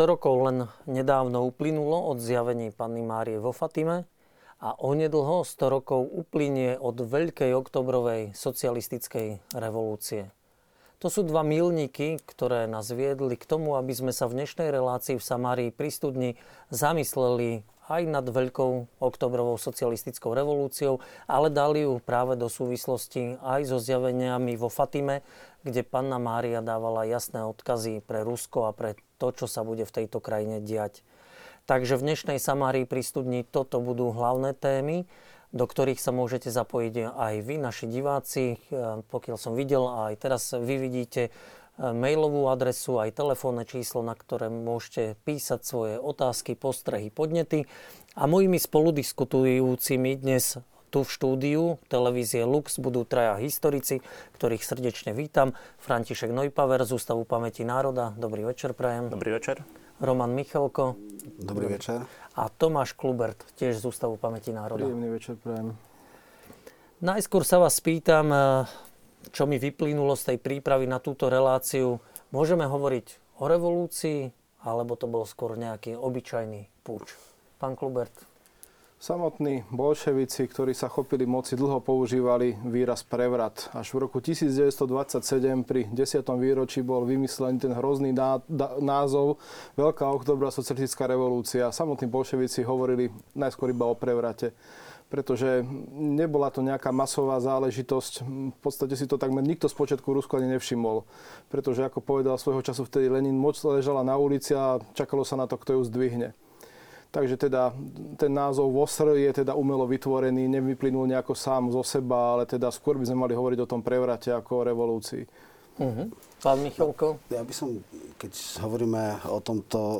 100 rokov len nedávno uplynulo od zjavení Panny Márie vo Fatime a onedlho 100 rokov uplynie od Veľkej oktobrovej socialistickej revolúcie. To sú dva milníky, ktoré nás viedli k tomu, aby sme sa v dnešnej relácii v Samárii pri studni zamysleli aj nad Veľkou oktobrovou socialistickou revolúciou, ale dali ju práve do súvislosti aj so zjaveniami vo Fatime, kde panna Mária dávala jasné odkazy pre Rusko a pre to, čo sa bude v tejto krajine diať. Takže v dnešnej Samárii pri studni toto budú hlavné témy, do ktorých sa môžete zapojiť aj vy, naši diváci. Pokiaľ som videl, aj teraz vy vidíte mailovú adresu, aj telefónne číslo, na ktoré môžete písať svoje otázky, postrehy, podnety. A mojimi spoludiskutujúcimi dnes tu v štúdiu televízie Lux budú traja historici, ktorých srdečne vítam. František Nojpaver z Ústavu pamäti národa. Dobrý večer, prajem. Dobrý večer. Roman Michalko. Dobrý večer. A Tomáš Klubert, tiež z Ústavu pamäti národa. Príjemný večer, prajem. Najskôr sa vás pýtam, čo mi vyplynulo z tej prípravy na túto reláciu. Môžeme hovoriť o revolúcii, alebo to bol skôr nejaký obyčajný púč? Pán Klubert. Samotní bolševici, ktorí sa chopili moci, dlho používali výraz prevrat. Až v roku 1927 pri 10. výročí bol vymyslený ten hrozný názov Veľká oktobra socialistická revolúcia. Samotní bolševici hovorili najskôr iba o prevrate pretože nebola to nejaká masová záležitosť. V podstate si to takmer nikto z počiatku Rusku ani nevšimol. Pretože, ako povedal svojho času vtedy Lenin, moc ležala na ulici a čakalo sa na to, kto ju zdvihne. Takže teda ten názov VOSR je teda umelo vytvorený, nevyplynul nejako sám zo seba, ale teda skôr by sme mali hovoriť o tom prevrate ako o revolúcii. Uh-huh. Pán Michalko? Ja by som keď hovoríme o tomto e,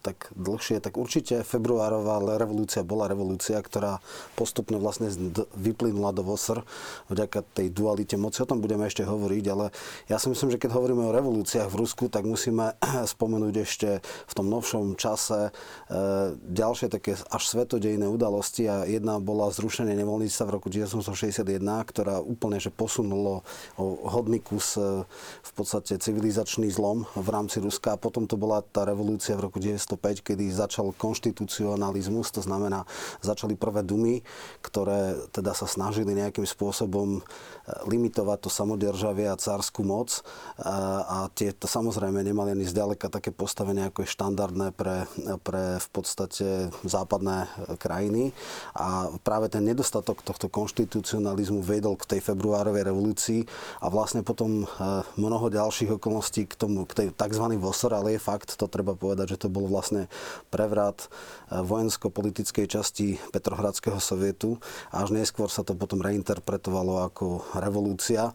tak dlhšie, tak určite februárová revolúcia bola revolúcia, ktorá postupne vlastne vyplynula do VOSR vďaka tej dualite moci. O tom budeme ešte hovoriť, ale ja si myslím, že keď hovoríme o revolúciách v Rusku, tak musíme spomenúť ešte v tom novšom čase e, ďalšie také až svetodejné udalosti a jedna bola zrušenie nevoľníctva v roku 1961, ktorá úplne že posunulo hodný kus e, v podstate civilizačný zlom v rámci Ruska. A potom to bola tá revolúcia v roku 1905, kedy začal konštitucionalizmus, to znamená, začali prvé dumy, ktoré teda sa snažili nejakým spôsobom e, limitovať to samodržavie a cárskú moc. A, a tie to samozrejme nemali ani zďaleka také postavenie, ako je štandardné pre, pre v podstate západné krajiny. A práve ten nedostatok tohto konštitucionalizmu vedol k tej februárovej revolúcii a vlastne potom e, mnoho ďalších okolností k tomu, k tej tzv. VOSR, ale je fakt, to treba povedať, že to bol vlastne prevrat vojensko-politickej časti Petrohradského sovietu až neskôr sa to potom reinterpretovalo ako revolúcia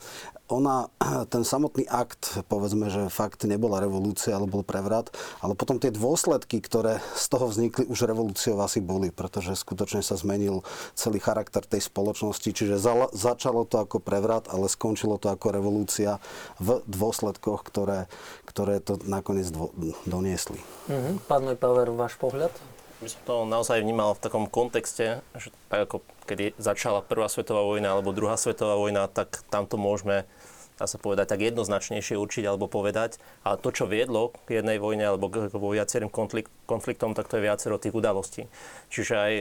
ona, ten samotný akt, povedzme, že fakt nebola revolúcia, ale bol prevrat, ale potom tie dôsledky, ktoré z toho vznikli, už revolúciou asi boli, pretože skutočne sa zmenil celý charakter tej spoločnosti, čiže za, začalo to ako prevrat, ale skončilo to ako revolúcia v dôsledkoch, ktoré, ktoré to nakoniec dvo, doniesli. Mm-hmm. Pán Power, váš pohľad? By som to naozaj vnímal v takom kontexte, že tak ako kedy začala Prvá svetová vojna alebo Druhá svetová vojna, tak tamto môžeme dá sa povedať, tak jednoznačnejšie určiť alebo povedať. A to, čo viedlo k jednej vojne alebo k viacerým konfliktom, tak to je viacero tých udalostí. Čiže aj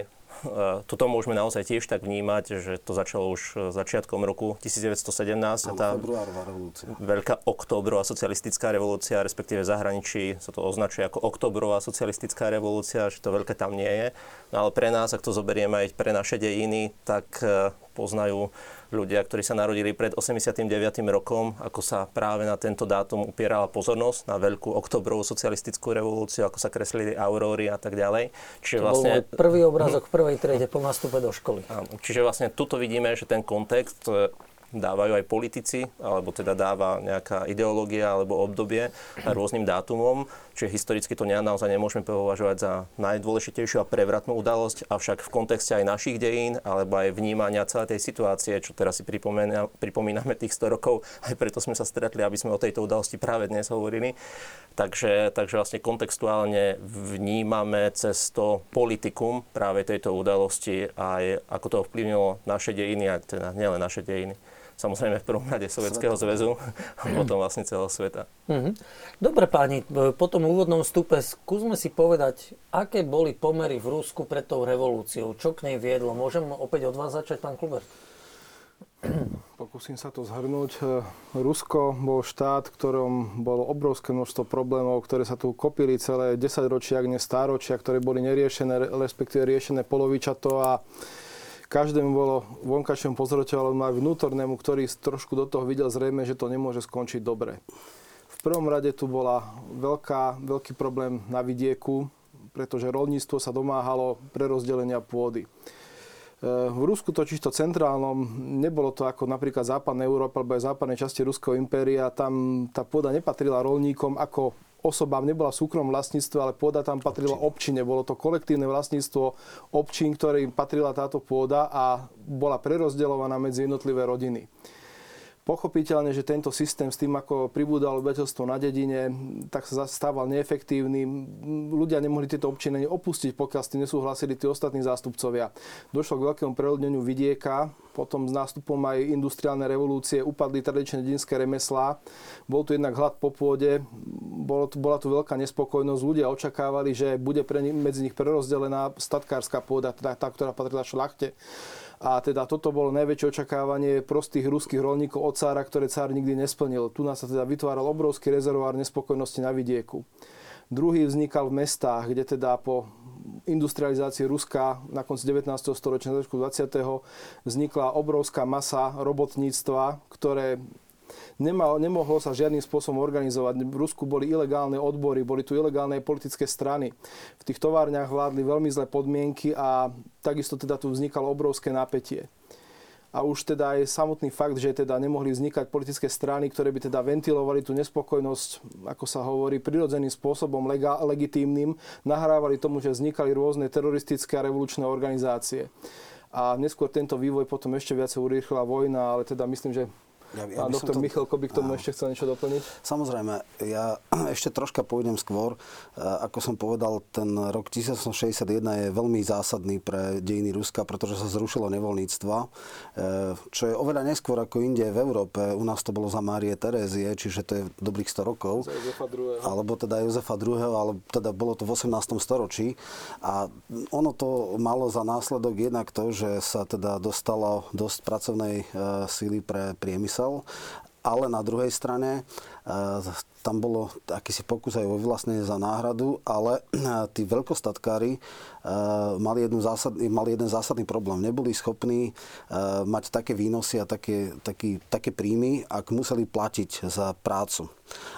toto môžeme naozaj tiež tak vnímať, že to začalo už začiatkom roku 1917. a tá. Veľká oktobrová socialistická revolúcia, respektíve v zahraničí sa to označuje ako oktobrová socialistická revolúcia, že to veľké tam nie je. No ale pre nás, ak to zoberieme aj pre naše dejiny, tak e, poznajú ľudia, ktorí sa narodili pred 89. rokom, ako sa práve na tento dátum upierala pozornosť, na veľkú oktobrovú socialistickú revolúciu, ako sa kreslili auróry a tak ďalej. Čiže to vlastne... bol prvý obrázok v prvej triede po nastupe do školy. Čiže vlastne tuto vidíme, že ten kontext dávajú aj politici, alebo teda dáva nejaká ideológia alebo obdobie rôznym dátumom. Čiže historicky to naozaj nemôžeme považovať za najdôležitejšiu a prevratnú udalosť, avšak v kontexte aj našich dejín, alebo aj vnímania celej tej situácie, čo teraz si pripomíname tých 100 rokov, aj preto sme sa stretli, aby sme o tejto udalosti práve dnes hovorili. Takže, takže vlastne kontextuálne vnímame cez to politikum práve tejto udalosti aj ako to ovplyvnilo naše dejiny, a teda nielen naše dejiny. Samozrejme v prvom rade Sovietskeho zväzu a potom vlastne celého sveta. Mhm. Dobre páni, po tom úvodnom vstupe skúsme si povedať, aké boli pomery v Rusku pred tou revolúciou, čo k nej viedlo. Môžem opäť od vás začať, pán Kluber? Pokúsim sa to zhrnúť. Rusko bol štát, v ktorom bolo obrovské množstvo problémov, ktoré sa tu kopili celé 10 ročia, ak nie stáročia, ktoré boli neriešené, respektíve riešené polovičato a každému bolo vonkačnému pozorovateľom aj vnútornému, ktorý trošku do toho videl zrejme, že to nemôže skončiť dobre. V prvom rade tu bola veľká, veľký problém na vidieku, pretože rolníctvo sa domáhalo prerozdelenia pôdy. V Rusku totiž to centrálnom nebolo to ako napríklad západná Európa alebo aj západnej časti Ruského impéria. Tam tá pôda nepatrila rolníkom ako osobám, nebola v súkromnom vlastníctve, ale pôda tam patrila občine. Bolo to kolektívne vlastníctvo občín, ktorým patrila táto pôda a bola prerozdeľovaná medzi jednotlivé rodiny. Pochopiteľne, že tento systém s tým, ako pribúdalo obyvateľstvo na dedine, tak sa stával neefektívny. Ľudia nemohli tieto občiny opustiť, pokiaľ s tým nesúhlasili tí ostatní zástupcovia. Došlo k veľkému preľudneniu vidieka, potom s nástupom aj industriálnej revolúcie upadli tradičné dedinské remeslá. Bol tu jednak hlad po pôde, bolo tu, bola tu veľká nespokojnosť. Ľudia očakávali, že bude pre, medzi nich prerozdelená statkárska pôda, teda tá, ktorá patrila šlachte a teda toto bolo najväčšie očakávanie prostých ruských rolníkov od cára, ktoré cár nikdy nesplnil. Tu nás sa teda vytváral obrovský rezervoár nespokojnosti na vidieku. Druhý vznikal v mestách, kde teda po industrializácii Ruska na konci 19. storočia, na 20. vznikla obrovská masa robotníctva, ktoré nemal, nemohlo sa žiadnym spôsobom organizovať. V Rusku boli ilegálne odbory, boli tu ilegálne politické strany. V tých továrniach vládli veľmi zlé podmienky a takisto teda tu vznikalo obrovské napätie a už teda aj samotný fakt, že teda nemohli vznikať politické strany, ktoré by teda ventilovali tú nespokojnosť, ako sa hovorí, prirodzeným spôsobom, lega, legitímnym, nahrávali tomu, že vznikali rôzne teroristické a revolučné organizácie. A neskôr tento vývoj potom ešte viacej urýchlila vojna, ale teda myslím, že ja, ja Pán doktor to... Michalko by k tomu ešte chcel niečo doplniť? Samozrejme, ja ešte troška pôjdem skôr. E, ako som povedal, ten rok 1961 je veľmi zásadný pre dejiny Ruska, pretože sa zrušilo nevoľníctva, e, čo je oveľa neskôr ako inde v Európe. U nás to bolo za Márie Terézie, čiže to je dobrých 100 rokov. Za Jozefa II. Alebo teda Jozefa II, ale teda bolo to v 18. storočí. A ono to malo za následok jednak to, že sa teda dostalo dosť pracovnej e, síly pre priemysel chcel, ale na druhej strane eh, tam bolo akýsi pokus aj o vyvlastnenie za náhradu, ale tí veľkostatkári mali, jednu zásadný, mali jeden zásadný problém. Neboli schopní uh, mať také výnosy a také, taký, také príjmy, ak museli platiť za prácu.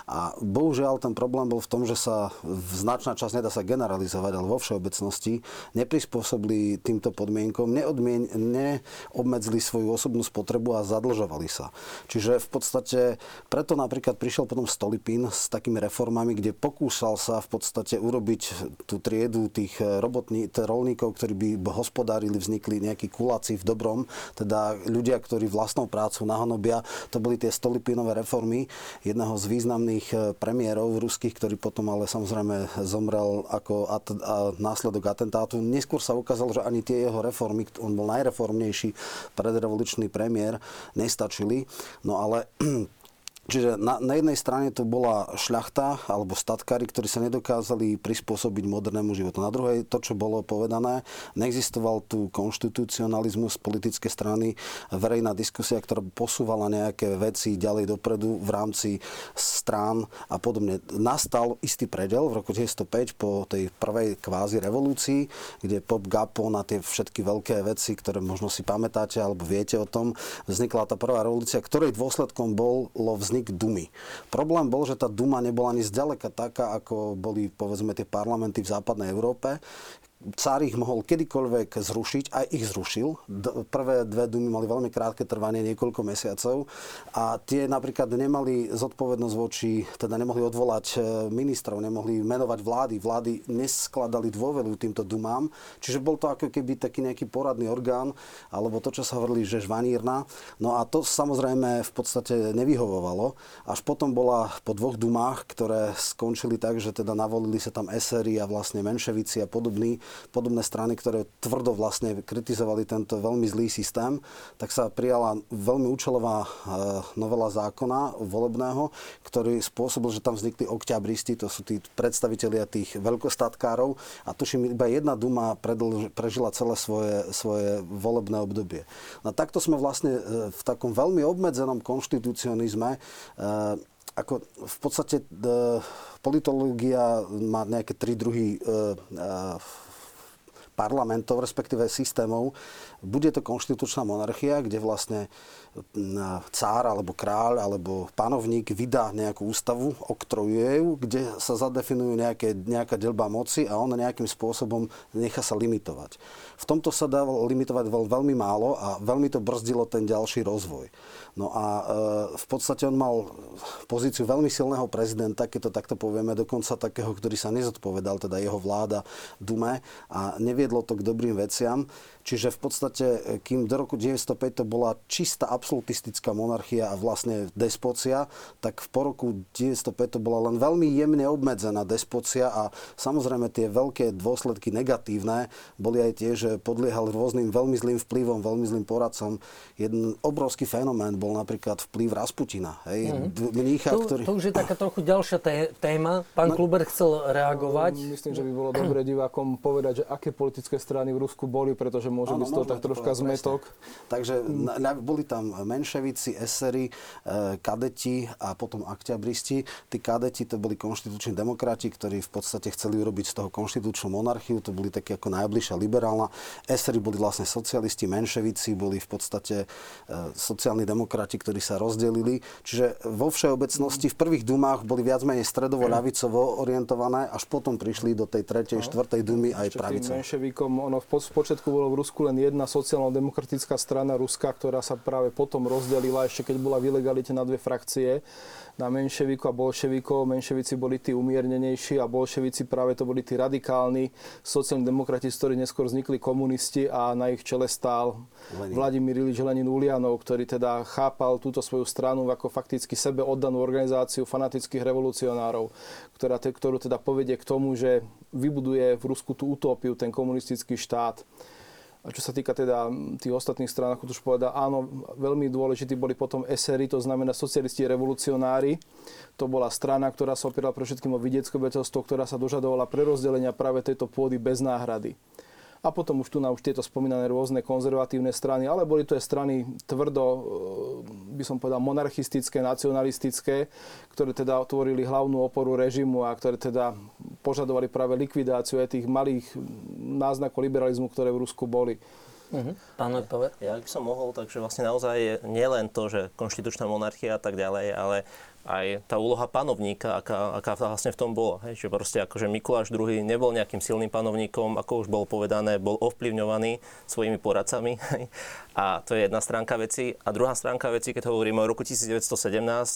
A bohužiaľ ten problém bol v tom, že sa značná časť, nedá sa generalizovať, ale vo všeobecnosti neprispôsobili týmto podmienkom, neodmien, neobmedzili svoju osobnú spotrebu a zadlžovali sa. Čiže v podstate preto napríklad prišiel potom Stolipín, s takými reformami, kde pokúšal sa v podstate urobiť tú triedu tých rolníkov, ktorí by hospodárili, vznikli nejakí kuláci v dobrom, teda ľudia, ktorí vlastnou prácu nahanobia. To boli tie stolipinové reformy jedného z významných eh, premiérov ruských, ktorý potom ale samozrejme zomrel ako at- a následok atentátu. Neskôr sa ukázalo, že ani tie jeho reformy, on bol najreformnejší predrevolučný premiér, nestačili. No ale Čiže na, na jednej strane to bola šľachta alebo statkári, ktorí sa nedokázali prispôsobiť modernému životu. Na druhej to, čo bolo povedané, neexistoval tu konštitucionalizmus politické strany, verejná diskusia, ktorá posúvala nejaké veci ďalej dopredu v rámci strán a podobne. Nastal istý predel v roku 1905 po tej prvej kvázi revolúcii, kde Pop Gapon a tie všetky veľké veci, ktoré možno si pamätáte alebo viete o tom, vznikla tá prvá revolúcia, ktorej dôsledkom bolo vznik vznik Dumy. Problém bol, že tá Duma nebola ani zďaleka taká, ako boli povedzme tie parlamenty v západnej Európe cár ich mohol kedykoľvek zrušiť, aj ich zrušil. Prvé dve dumy mali veľmi krátke trvanie, niekoľko mesiacov a tie napríklad nemali zodpovednosť voči, teda nemohli odvolať e, ministrov, nemohli menovať vlády. Vlády neskladali dôveru týmto dumám, čiže bol to ako keby taký nejaký poradný orgán, alebo to, čo sa hovorili, že žvanírna. No a to samozrejme v podstate nevyhovovalo. Až potom bola po dvoch dumách, ktoré skončili tak, že teda navolili sa tam esery a vlastne menševici a podobní, podobné strany, ktoré tvrdo vlastne kritizovali tento veľmi zlý systém, tak sa prijala veľmi účelová novela zákona volebného, ktorý spôsobil, že tam vznikli okťabristi, to sú tí predstavitelia tých veľkostatkárov a tuším, iba jedna duma prežila celé svoje, svoje volebné obdobie. No takto sme vlastne v takom veľmi obmedzenom konštitucionizme ako v podstate politológia má nejaké tri druhy e, e, parlamentov, respektíve systémov. Bude to konštitučná monarchia, kde vlastne cár alebo kráľ alebo panovník vydá nejakú ústavu, oktrojuje ju, kde sa zadefinujú nejaké, nejaká delba moci a on nejakým spôsobom nechá sa limitovať. V tomto sa dá limitovať veľmi málo a veľmi to brzdilo ten ďalší rozvoj. No a e, v podstate on mal pozíciu veľmi silného prezidenta, keď to takto povieme, dokonca takého, ktorý sa nezodpovedal, teda jeho vláda Dume a neviedlo to k dobrým veciam. Čiže v podstate, e, kým do roku 1905 to bola čistá absolutistická monarchia a vlastne despocia, tak v po roku 1905 to bola len veľmi jemne obmedzená despocia a samozrejme tie veľké dôsledky negatívne boli aj tie, že podliehal rôznym veľmi zlým vplyvom, veľmi zlým poradcom. Jeden obrovský fenomén bol napríklad vplyv Rasputina. Hej, mm-hmm. mnícha, to, ktorý... to už je taká trochu ďalšia téma. Pán no, Kluber chcel reagovať. Myslím, že by bolo dobre divákom povedať, že aké politické strany v Rusku boli, pretože môže ano, byť z toho tak troška to zmetok. Takže na, boli tam menševici, esery, e, kadeti a potom akťabristi. Tí kadeti to boli konštituční demokrati, ktorí v podstate chceli urobiť z toho konštitučnú monarchiu. To boli takí ako najbližšia liberálna. Esery boli vlastne socialisti, menševici boli v podstate e, sociálni demokrati, ktorí sa rozdelili. Čiže vo všeobecnosti v prvých dumách boli viac menej stredovo-ľavicovo orientované, až potom prišli do tej tretej, no. štvrtej dumy aj menševikom, ono v počiatku bolo v Rusku len jedna sociálno-demokratická strana Ruska, ktorá sa práve potom rozdelila, ešte keď bola v ilegalite na dve frakcie na menševiku a bolševikov. Menševici boli tí umiernenejší a bolševici práve to boli tí radikálni sociálni demokrati, z ktorých neskôr vznikli komunisti a na ich čele stál Lenin. Vladimír Ilič Lenin Ulianov, ktorý teda chápal túto svoju stranu ako fakticky sebe oddanú organizáciu fanatických revolucionárov, ktorá, ktorú teda povedie k tomu, že vybuduje v Rusku tú utópiu, ten komunistický štát. A čo sa týka teda tých ostatných strán, ako tu už povedal, áno, veľmi dôležití boli potom SRI, to znamená socialisti revolucionári. To bola strana, ktorá sa opierala pre všetkým o vidiecké obyvateľstvo, ktorá sa dožadovala prerozdelenia práve tejto pôdy bez náhrady a potom už tu na už tieto spomínané rôzne konzervatívne strany, ale boli to aj strany tvrdo, e, by som povedal, monarchistické, nacionalistické, ktoré teda otvorili hlavnú oporu režimu a ktoré teda požadovali práve likvidáciu aj tých malých náznakov liberalizmu, ktoré v Rusku boli. Uh-huh. Pán? Ja by som mohol, takže vlastne naozaj je nielen to, že konštitučná monarchia a tak ďalej, ale aj tá úloha panovníka, aká, aká vlastne v tom bola. Hej, že proste akože Mikuláš II nebol nejakým silným panovníkom, ako už bolo povedané, bol ovplyvňovaný svojimi poradcami. Hej. A to je jedna stránka veci. A druhá stránka veci, keď hovoríme o roku 1917,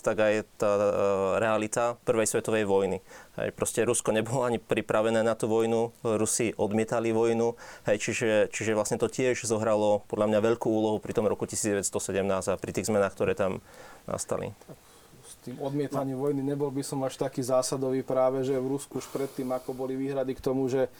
tak aj tá e, realita Prvej svetovej vojny. Hej, proste Rusko nebolo ani pripravené na tú vojnu, Rusi odmietali vojnu, hej, čiže, čiže vlastne to tiež zohralo podľa mňa veľkú úlohu pri tom roku 1917 a pri tých zmenách, ktoré tam nastali tým odmietaním vojny nebol by som až taký zásadový práve, že v Rusku už predtým, ako boli výhrady k tomu, že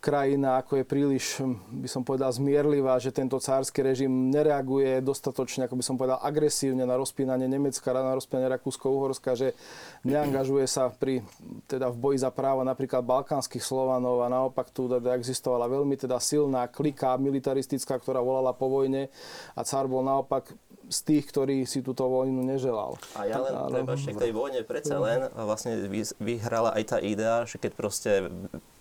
krajina ako je príliš, by som povedal, zmierlivá, že tento cársky režim nereaguje dostatočne, ako by som povedal, agresívne na rozpínanie Nemecka, na rozpínanie Rakúsko-Uhorska, že neangažuje sa pri, teda v boji za práva napríklad balkánskych Slovanov a naopak tu teda existovala veľmi teda silná klika militaristická, ktorá volala po vojne a cár bol naopak z tých, ktorí si túto vojnu neželal. A ja len, ale... treba k tej vojne predsa len vlastne vyhrala aj tá idea, že keď proste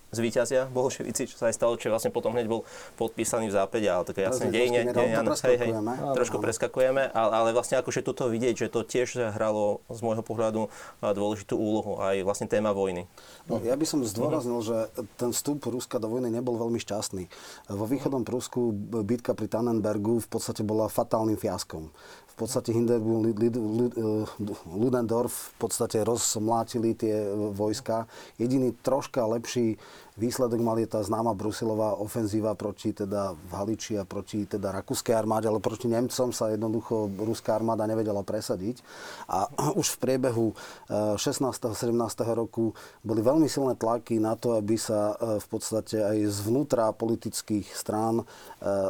zvíťazia. Bolševici, čo sa aj stalo, čo vlastne potom hneď bol podpísaný v zápäť, ale také jasne dejne, dejne, hej, hej, trošku preskakujeme, ale, ale vlastne akože tuto vidieť, že to tiež hralo z môjho pohľadu dôležitú úlohu, aj vlastne téma vojny. No, ja by som zdôraznil, že ten vstup Ruska do vojny nebol veľmi šťastný. Vo východnom Prusku bitka pri Tannenbergu v podstate bola fatálnym fiaskom podstate Hindenburg, Ludendorff v podstate rozmlátili tie vojska. Jediný troška lepší Výsledok mali tá známa Brusilová ofenzíva proti teda v Haliči a proti teda rakúskej armáde, ale proti Nemcom sa jednoducho ruská armáda nevedela presadiť. A už v priebehu 16. Eh, 17. roku boli veľmi silné tlaky na to, aby sa eh, v podstate aj zvnútra politických strán eh,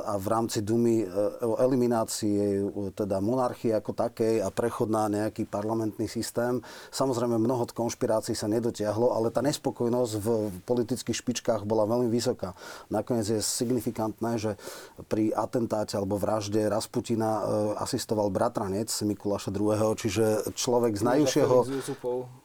a v rámci Dumy o eliminácii teda monarchie ako takej a prechod na nejaký parlamentný systém. Samozrejme mnoho konšpirácií sa nedotiahlo, ale tá nespokojnosť v politických špičkách bola veľmi vysoká. Nakoniec je signifikantné, že pri atentáte alebo vražde Rasputina e, asistoval bratranec Mikuláša II., čiže človek z najúžšieho...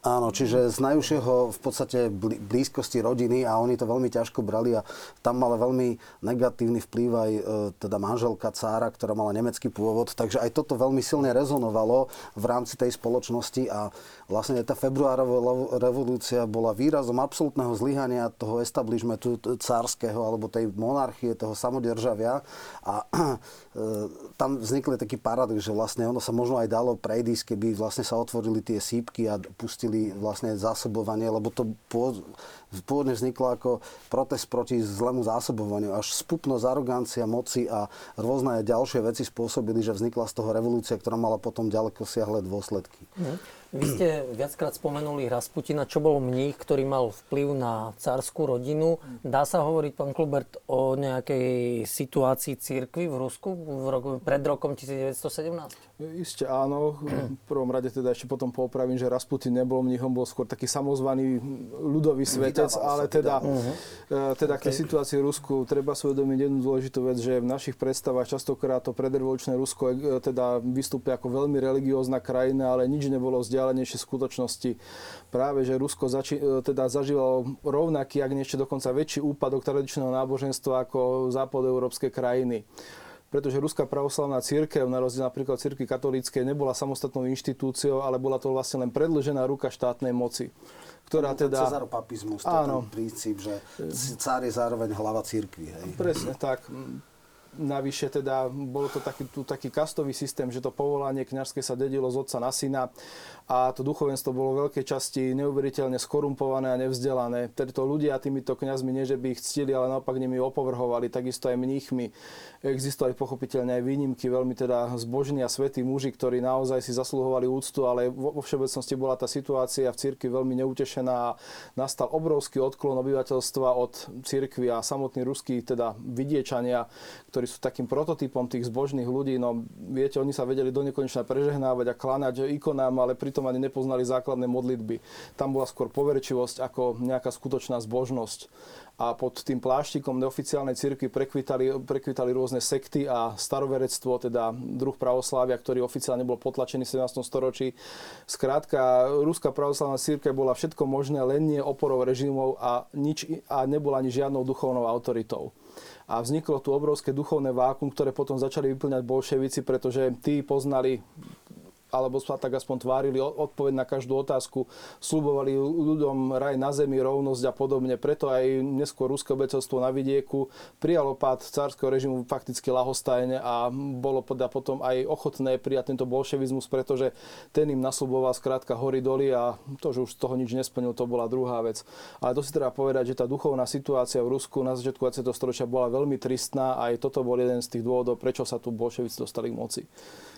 Áno, čiže z najúžšieho v podstate blízkosti rodiny a oni to veľmi ťažko brali a tam mala veľmi negatívny vplyv aj e, teda manželka cára, ktorá mala nemecký pôvod, takže aj toto veľmi silne rezonovalo v rámci tej spoločnosti a vlastne tá februárová revolúcia bola výrazom absolútneho zlyhania toho establishmentu cárskeho alebo tej monarchie, toho samodržavia. A e, tam vznikli taký paradox, že vlastne ono sa možno aj dalo prejsť, keby vlastne sa otvorili tie sípky a pustili vlastne zásobovanie, lebo to pôvodne vzniklo ako protest proti zlému zásobovaniu. Až spupnosť, arogancia moci a rôzne ďalšie veci spôsobili, že vznikla z toho revolúcia, ktorá mala potom ďaleko siahle dôsledky. Mm. Vy ste viackrát spomenuli Rasputina, čo bol mních, ktorý mal vplyv na cárskú rodinu. Dá sa hovoriť, pán Klubert, o nejakej situácii církvy v Rusku v roku, pred rokom 1917? Isté áno. V prvom rade teda ešte potom popravím, že Rasputin nebol mníchom, bol skôr taký samozvaný ľudový svetec, ale teda, uh-huh. teda okay. k situácii v Rusku treba si uvedomiť jednu dôležitú vec, že v našich predstavách častokrát to predrevolučné Rusko e, teda vystúpi ako veľmi religiózna krajina, ale nič nebolo vzdialené vzdialenejšie skutočnosti. Práve, že Rusko zači- e, teda zažívalo rovnaký, ak nie ešte dokonca väčší úpadok tradičného náboženstva ako západoeurópske krajiny pretože Ruská pravoslavná církev, na rozdiel napríklad církvy katolíckej, nebola samostatnou inštitúciou, ale bola to vlastne len predlžená ruka štátnej moci. Ktorá teda... Cezaropapizmus, to áno. ten princíp, že cár je zároveň hlava církvy. Hej. Presne tak. Navyše teda bolo to taký, tu taký kastový systém, že to povolanie kňažské sa dedilo z otca na syna a to duchovenstvo bolo v veľkej časti neuveriteľne skorumpované a nevzdelané. Preto ľudia týmito kňazmi nie, že by ich ctili, ale naopak nimi opovrhovali, takisto aj mníchmi. Existovali pochopiteľne aj výnimky, veľmi teda zbožní a svätí muži, ktorí naozaj si zasluhovali úctu, ale vo všeobecnosti bola tá situácia v cirkvi veľmi neutešená a nastal obrovský odklon obyvateľstva od cirkvi a samotní ruskí teda vidiečania, ktorí sú takým prototypom tých zbožných ľudí. No viete, oni sa vedeli do nekonečna prežehnávať a kláňať ikonám, ale pri pritom ani nepoznali základné modlitby. Tam bola skôr poverčivosť ako nejaká skutočná zbožnosť. A pod tým pláštikom neoficiálnej cirkvi prekvitali, prekvitali rôzne sekty a staroverectvo, teda druh pravoslávia, ktorý oficiálne bol potlačený v 17. storočí. Skrátka, Ruská pravoslavná cirkev bola všetko možné, len nie oporou režimov a, nič, a nebola ani žiadnou duchovnou autoritou a vzniklo tu obrovské duchovné vákum, ktoré potom začali vyplňať bolševici, pretože tí poznali alebo sa tak aspoň tvárili odpoveď na každú otázku, slubovali ľuďom raj na zemi, rovnosť a podobne. Preto aj neskôr ruské obecelstvo na vidieku prijalo pád cárskeho režimu fakticky lahostajne a bolo podľa potom aj ochotné prijať tento bolševizmus, pretože ten im nasľuboval skrátka hory doly a to, že už z toho nič nesplnil, to bola druhá vec. Ale to si treba povedať, že tá duchovná situácia v Rusku na začiatku 20. storočia bola veľmi tristná a aj toto bol jeden z tých dôvodov, prečo sa tu bolševici dostali k moci.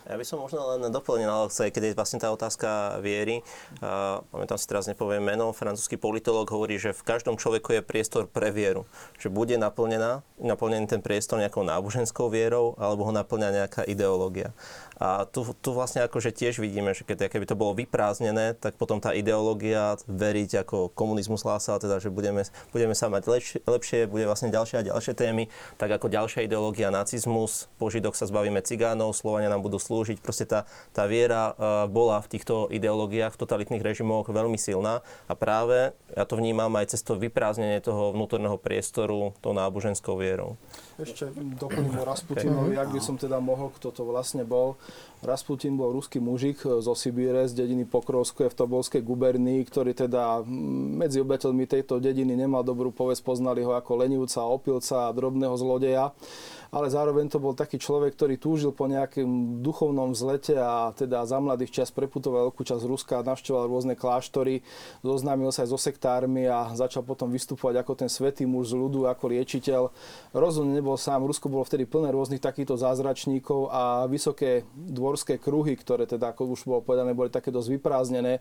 Ja by som možno len doplnil, Alexe, keď je vlastne tá otázka viery. Uh, pamätám si teraz nepoviem meno, francúzsky politolog hovorí, že v každom človeku je priestor pre vieru. Že bude naplnená, naplnený ten priestor nejakou náboženskou vierou, alebo ho naplňa nejaká ideológia. A tu, tu vlastne akože tiež vidíme, že keď, keby to bolo vyprázdnené, tak potom tá ideológia veriť ako komunizmus hlásal, teda, že budeme, budeme sa mať lepšie, lepšie, bude vlastne ďalšie a ďalšie témy, tak ako ďalšia ideológia nacizmus, po Židoch sa zbavíme cigánov, Slovania nám budú slúžiť. Proste tá, tá viera uh, bola v týchto ideológiách, v totalitných režimoch veľmi silná a práve ja to vnímam aj cez to vyprázdnenie toho vnútorného priestoru tou náboženskou vierou. Ešte doplním o Rasputinovi, ak by som teda mohol, kto to vlastne bol. Rasputin bol ruský mužik zo Sibíre, z dediny Pokrovsko v Tobolskej gubernii, ktorý teda medzi obeteľmi tejto dediny nemal dobrú povesť, poznali ho ako lenivca, opilca a drobného zlodeja ale zároveň to bol taký človek, ktorý túžil po nejakým duchovnom vzlete a teda za mladých čas preputoval veľkú časť Ruska, navštevoval rôzne kláštory, zoznámil sa aj so sektármi a začal potom vystupovať ako ten svetý muž z ľudu, ako liečiteľ. Rozhodne nebol sám, Rusko bolo vtedy plné rôznych takýchto zázračníkov a vysoké dvorské kruhy, ktoré teda, ako už bolo povedané, boli také dosť vyprázdnené,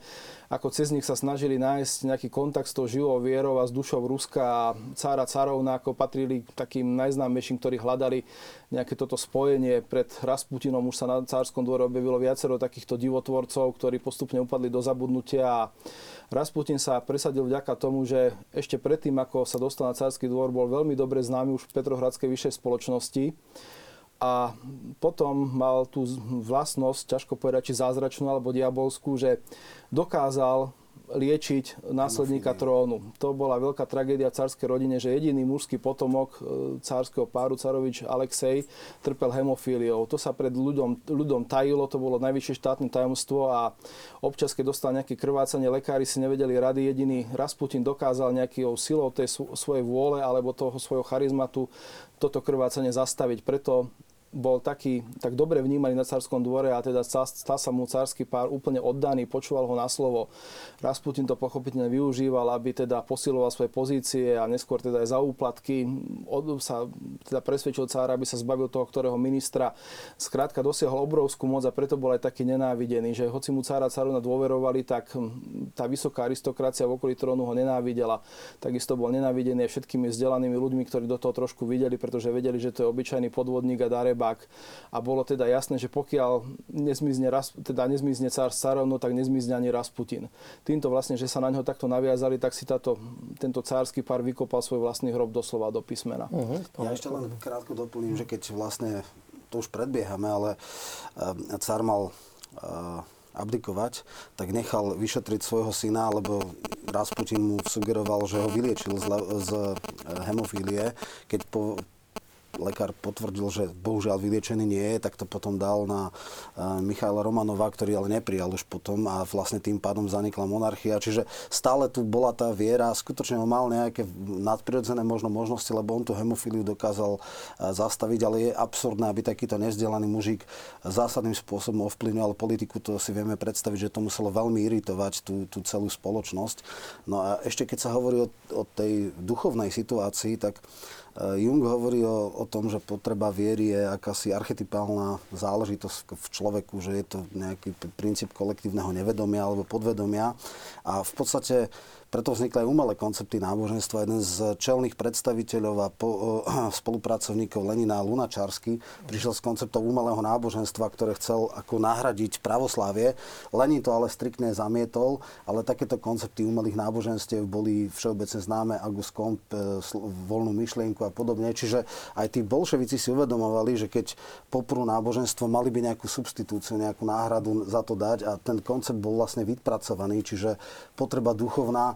ako cez nich sa snažili nájsť nejaký kontakt s tou živou vierou a s dušou Ruska a cára carovna, ako patrili takým najznámejším, ktorí hľadali mali nejaké toto spojenie. Pred Rasputinom už sa na cárskom dvore objavilo viacero takýchto divotvorcov, ktorí postupne upadli do zabudnutia a Rasputin sa presadil vďaka tomu, že ešte predtým, ako sa dostal na cársky dvor, bol veľmi dobre známy už v Petrohradskej vyššej spoločnosti a potom mal tú vlastnosť, ťažko povedať, či zázračnú alebo diabolskú, že dokázal liečiť následníka trónu. To bola veľká tragédia v cárskej rodine, že jediný mužský potomok e, cárskeho páru, carovič Alexej, trpel hemofíliou. To sa pred ľuďom, ľuďom tajilo, to bolo najvyššie štátne tajomstvo a občas, keď dostal nejaké krvácanie, lekári si nevedeli rady. Jediný Rasputin dokázal nejakou silou tej svojej vôle alebo toho svojho charizmatu toto krvácanie zastaviť. Preto bol taký, tak dobre vnímaný na cárskom dvore a teda stal sa mu cársky pár úplne oddaný, počúval ho na slovo. Rasputin to pochopiteľne využíval, aby teda posiloval svoje pozície a neskôr teda aj za úplatky od, sa teda presvedčil cára, aby sa zbavil toho, ktorého ministra. Skrátka dosiahol obrovskú moc a preto bol aj taký nenávidený, že hoci mu cára caruna dôverovali, tak hm, tá vysoká aristokracia v okolí trónu ho nenávidela. Takisto bol nenávidený všetkými vzdelanými ľuďmi, ktorí do toho trošku videli, pretože vedeli, že to je obyčajný podvodník a dareba naopak. A bolo teda jasné, že pokiaľ nezmizne, teda nezmizne cár Sarovno, tak nezmizne ani Rasputin. Týmto vlastne, že sa na neho takto naviazali, tak si táto, tento cársky pár vykopal svoj vlastný hrob doslova do písmena. Uh-huh. Ja ešte len krátko doplním, že keď vlastne to už predbiehame, ale uh, cár mal uh, abdikovať, tak nechal vyšetriť svojho syna, lebo Rasputin mu sugeroval, že ho vyliečil z, z hemofílie, keď po, lekár potvrdil, že bohužiaľ vyliečený nie je, tak to potom dal na uh, Michaila Romanova, ktorý ale neprijal už potom a vlastne tým pádom zanikla monarchia. Čiže stále tu bola tá viera, skutočne on mal nejaké nadprirodzené možno možnosti, lebo on tú hemofíliu dokázal uh, zastaviť, ale je absurdné, aby takýto nezdelaný mužik zásadným spôsobom ovplyvňoval politiku. To si vieme predstaviť, že to muselo veľmi iritovať tú, tú celú spoločnosť. No a ešte keď sa hovorí o, o tej duchovnej situácii, tak Jung hovorí o, o tom, že potreba viery je akási archetypálna záležitosť v človeku, že je to nejaký princíp kolektívneho nevedomia alebo podvedomia. A v podstate preto vznikli aj umelé koncepty náboženstva. Jeden z čelných predstaviteľov a po, uh, spolupracovníkov Lenina Lunačarsky prišiel s konceptom umelého náboženstva, ktoré chcel ako nahradiť pravoslávie. Lenin to ale striktne zamietol, ale takéto koncepty umelých náboženstiev boli všeobecne známe, August Comte, uh, voľnú myšlienku a podobne. Čiže aj tí bolševici si uvedomovali, že keď poprú náboženstvo, mali by nejakú substitúciu, nejakú náhradu za to dať a ten koncept bol vlastne vypracovaný, čiže potreba duchovná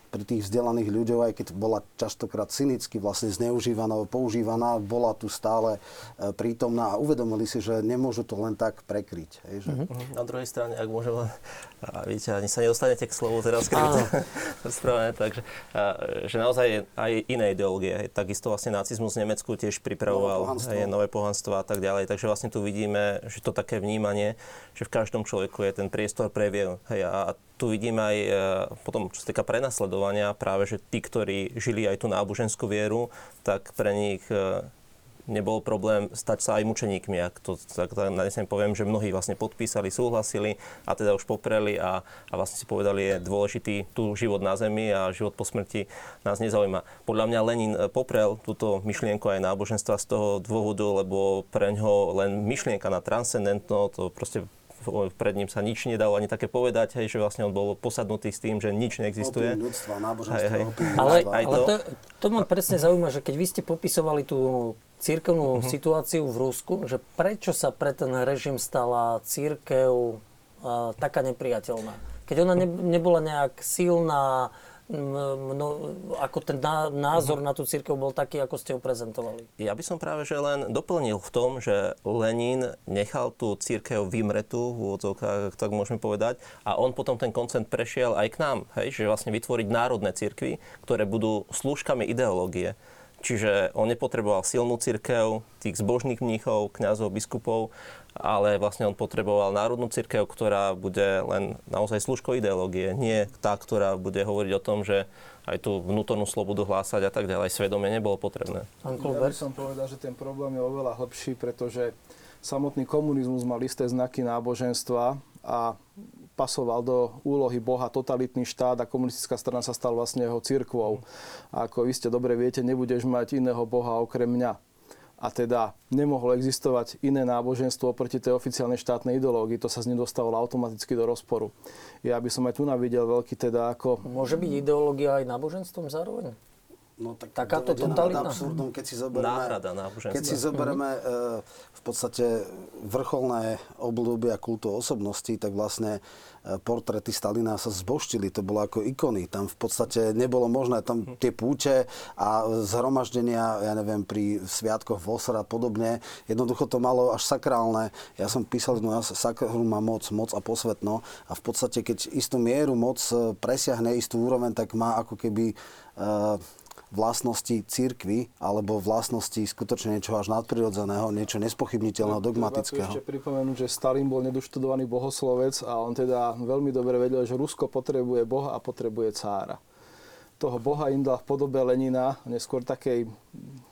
pri tých vzdelaných ľuďoch, aj keď bola častokrát cynicky vlastne zneužívaná, používaná, bola tu stále e, prítomná a uvedomili si, že nemôžu to len tak prekryť. Hej, že... Mm-hmm. Na druhej strane, ak môžem a vidíte, ani sa nedostanete k slovu teraz, keď rozprávame, takže a, že naozaj je aj iné ideológie. Hej. Takisto vlastne nacizmus v Nemecku tiež pripravoval nové, hej, nové pohanstvo a tak ďalej. Takže vlastne tu vidíme, že to také vnímanie, že v každom človeku je ten priestor pre vieru. Hej, a tu vidím aj e, potom, čo sa týka prenasledovania, práve, že tí, ktorí žili aj tú náboženskú vieru, tak pre nich e, nebol problém stať sa aj mučeníkmi. Ak to tak, tak na poviem, že mnohí vlastne podpísali, súhlasili a teda už popreli a, a vlastne si povedali, je dôležitý tu život na zemi a život po smrti nás nezaujíma. Podľa mňa Lenin e, poprel túto myšlienku aj náboženstva z toho dôvodu, lebo pre ňo len myšlienka na transcendentno, to proste pred ním sa nič nedalo ani také povedať, hej, že vlastne on bol posadnutý s tým, že nič neexistuje. Ľudstva, hej, hej. Ale, aj ale to, to ma presne zaujíma, že keď vy ste popisovali tú církevnú uh-huh. situáciu v Rusku, že prečo sa pre ten režim stala církev uh, taká nepriateľná? Keď ona ne, nebola nejak silná, mno, ako ten názor na tú církev bol taký, ako ste ho prezentovali? Ja by som práve že len doplnil v tom, že Lenin nechal tú církev vymretú, v úvodzovkách, tak môžeme povedať, a on potom ten koncent prešiel aj k nám, hej, že vlastne vytvoriť národné církvy, ktoré budú slúžkami ideológie. Čiže on nepotreboval silnú církev, tých zbožných mníchov, kňazov, biskupov, ale vlastne on potreboval národnú církev, ktorá bude len naozaj služkou ideológie, nie tá, ktorá bude hovoriť o tom, že aj tú vnútornú slobodu hlásať a tak ďalej. Svedomie nebolo potrebné. Ja by som povedal, že ten problém je oveľa hlbší, pretože samotný komunizmus mal isté znaky náboženstva a pasoval do úlohy Boha totalitný štát a komunistická strana sa stal vlastne jeho cirkvou. A ako vy ste dobre viete, nebudeš mať iného Boha okrem mňa. A teda nemohlo existovať iné náboženstvo proti tej oficiálnej štátnej ideológii. To sa z nej dostalo automaticky do rozporu. Ja by som aj tu navidel veľký teda ako... Môže byť ideológia aj náboženstvom zároveň? No tak Takáto totalita? absurdum, keď si zoberieme, Náhrada keď si zoberieme mm-hmm. e, v podstate vrcholné obdobia kultu osobností, tak vlastne e, portrety Stalina sa zboštili, to bolo ako ikony. Tam v podstate nebolo možné, tam tie púče a zhromaždenia, ja neviem, pri sviatkoch Vosra a podobne, jednoducho to malo až sakrálne. Ja som písal, no sakrum má moc, moc a posvetno a v podstate, keď istú mieru moc e, presiahne istú úroveň, tak má ako keby uh, vlastnosti církvy alebo vlastnosti skutočne niečo až nadprirodzeného, niečo nespochybniteľného, dogmatického. ešte pripomenúť, že Stalin bol nedoštudovaný bohoslovec a on teda veľmi dobre vedel, že Rusko potrebuje Boha a potrebuje cára. Toho Boha im dal v podobe Lenina, neskôr takej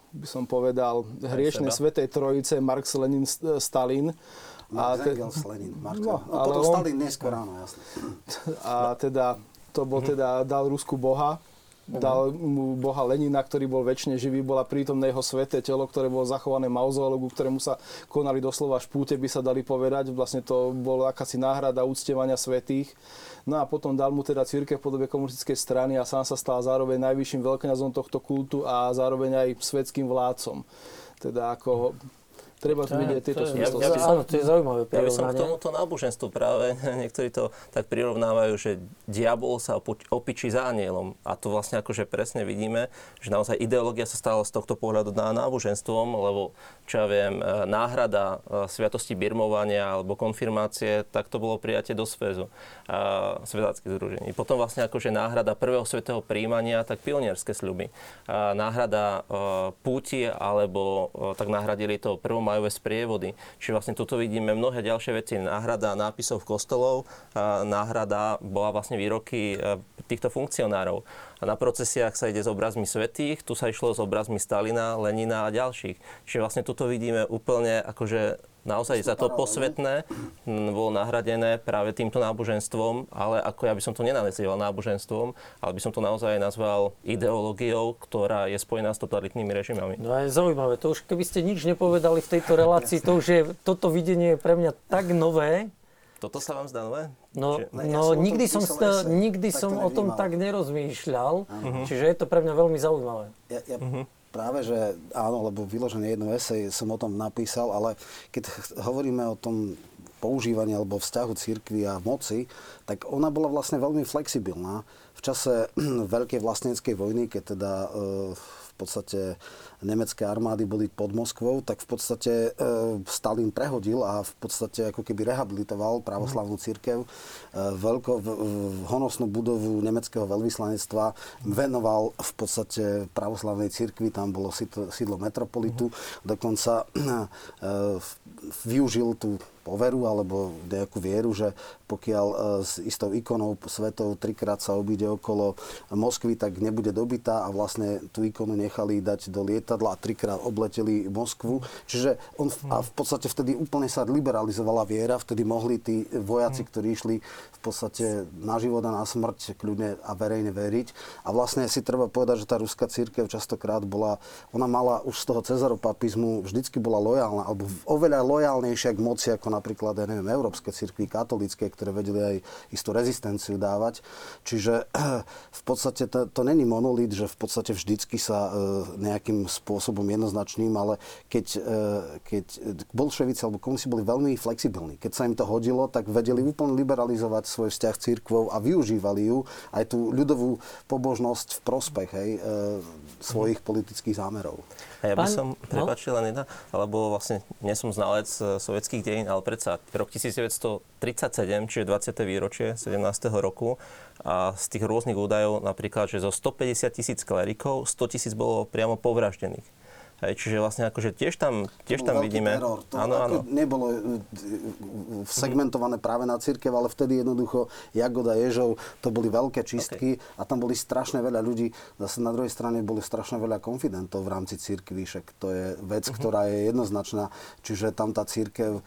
by som povedal, hriešnej svetej trojice Marx, Lenin, Stalin. Marx, te... Engels, Lenin, Marx. No, no, ale on... Stalin neskôr, áno, jasne. A teda to bol teda, dal Rusku Boha dal mu boha Lenina, ktorý bol väčšine živý, bola prítomné jeho sveté telo, ktoré bolo zachované mauzoologu, ktorému sa konali doslova špúte, by sa dali povedať. Vlastne to bola akási náhrada úctievania svetých. No a potom dal mu teda církev v podobe komunistickej strany a sám sa stal zároveň najvyšším veľkňazom tohto kultu a zároveň aj svetským vládcom. Teda ako treba tu vidieť tieto súvislosti. Ja, ja áno, to je zaujímavé Ja by som k tomuto náboženstvu práve, niektorí to tak prirovnávajú, že diabol sa opičí za anielom. A to vlastne akože presne vidíme, že naozaj ideológia sa stala z tohto pohľadu na náboženstvom, lebo čo ja viem, e, náhrada e, sviatosti birmovania alebo konfirmácie, tak to bolo prijatie do Svezu svedáckých združení. Potom vlastne akože náhrada prvého svetého príjmania, tak pionierské sľuby. Náhrada e, púti alebo tak nahradili to prvom majové sprievody. Čiže vlastne tuto vidíme mnohé ďalšie veci. Náhrada nápisov kostolov, náhrada bola vlastne výroky e, týchto funkcionárov. A na procesiách sa ide s obrazmi svetých, tu sa išlo s obrazmi Stalina, Lenina a ďalších. Čiže vlastne tuto vidíme úplne akože naozaj za to posvetné bolo nahradené práve týmto náboženstvom, ale ako ja by som to nenazýval náboženstvom, ale by som to naozaj nazval ideológiou, ktorá je spojená s totalitnými režimami. No je zaujímavé, to už keby ste nič nepovedali v tejto relácii, to už je, toto videnie je pre mňa tak nové, toto sa vám zdá nové? No, Čiže... no ja nikdy som, sta, nikdy som o tom tak nerozmýšľal, uh-huh. čiže je to pre mňa veľmi zaujímavé. Ja, ja, uh-huh. Práve, že áno, lebo vyložené jednu esej som o tom napísal, ale keď hovoríme o tom používaní alebo vzťahu církvy a moci, tak ona bola vlastne veľmi flexibilná. V čase veľkej vlastneckej vojny, keď teda e, v podstate nemecké armády boli pod Moskvou, tak v podstate e, Stalin prehodil a v podstate ako keby rehabilitoval pravoslavnú církev. E, veľko, v, honosnú budovu nemeckého veľvyslanectva venoval v podstate pravoslavnej církvi, tam bolo sídlo metropolitu, dokonca e, využil tú poveru alebo nejakú vieru, že pokiaľ e, s istou ikonou svetou trikrát sa obíde okolo Moskvy, tak nebude dobitá a vlastne tú ikonu nechali dať do lietadla a trikrát obleteli Moskvu. Čiže on a v podstate vtedy úplne sa liberalizovala viera, vtedy mohli tí vojaci, ktorí išli v podstate na život a na smrť kľudne a verejne veriť. A vlastne si treba povedať, že tá ruská církev častokrát bola, ona mala už z toho cezaropapizmu vždycky bola lojálna, alebo oveľa lojálnejšia k moci ako napríklad, ja neviem, európske cirkvy, katolické, ktoré vedeli aj istú rezistenciu dávať. Čiže v podstate to, to není monolit, že v podstate vždycky sa nejakým spôsobom jednoznačným, ale keď, keď bolševici alebo komunisti boli veľmi flexibilní. Keď sa im to hodilo, tak vedeli úplne liberalizovať svoj vzťah s církvou a využívali ju aj tú ľudovú pobožnosť v prospech hej, svojich politických zámerov. A ja by Pán, som, no? prepačil len jedna, alebo vlastne nie som znalec e, sovietských dejín, ale predsa rok 1937, čiže 20. výročie 17. roku, a z tých rôznych údajov napríklad, že zo 150 tisíc klerikov 100 tisíc bolo priamo povraždených. Hej, čiže vlastne akože tiež tam, tiež tam vidíme... Teror. To áno, áno. nebolo e, segmentované práve na církev, ale vtedy jednoducho Jagoda, Ježov, to boli veľké čistky okay. a tam boli strašne veľa ľudí. Zase na druhej strane boli strašne veľa konfidentov v rámci církvy, však to je vec, uh-huh. ktorá je jednoznačná. Čiže tam tá církev,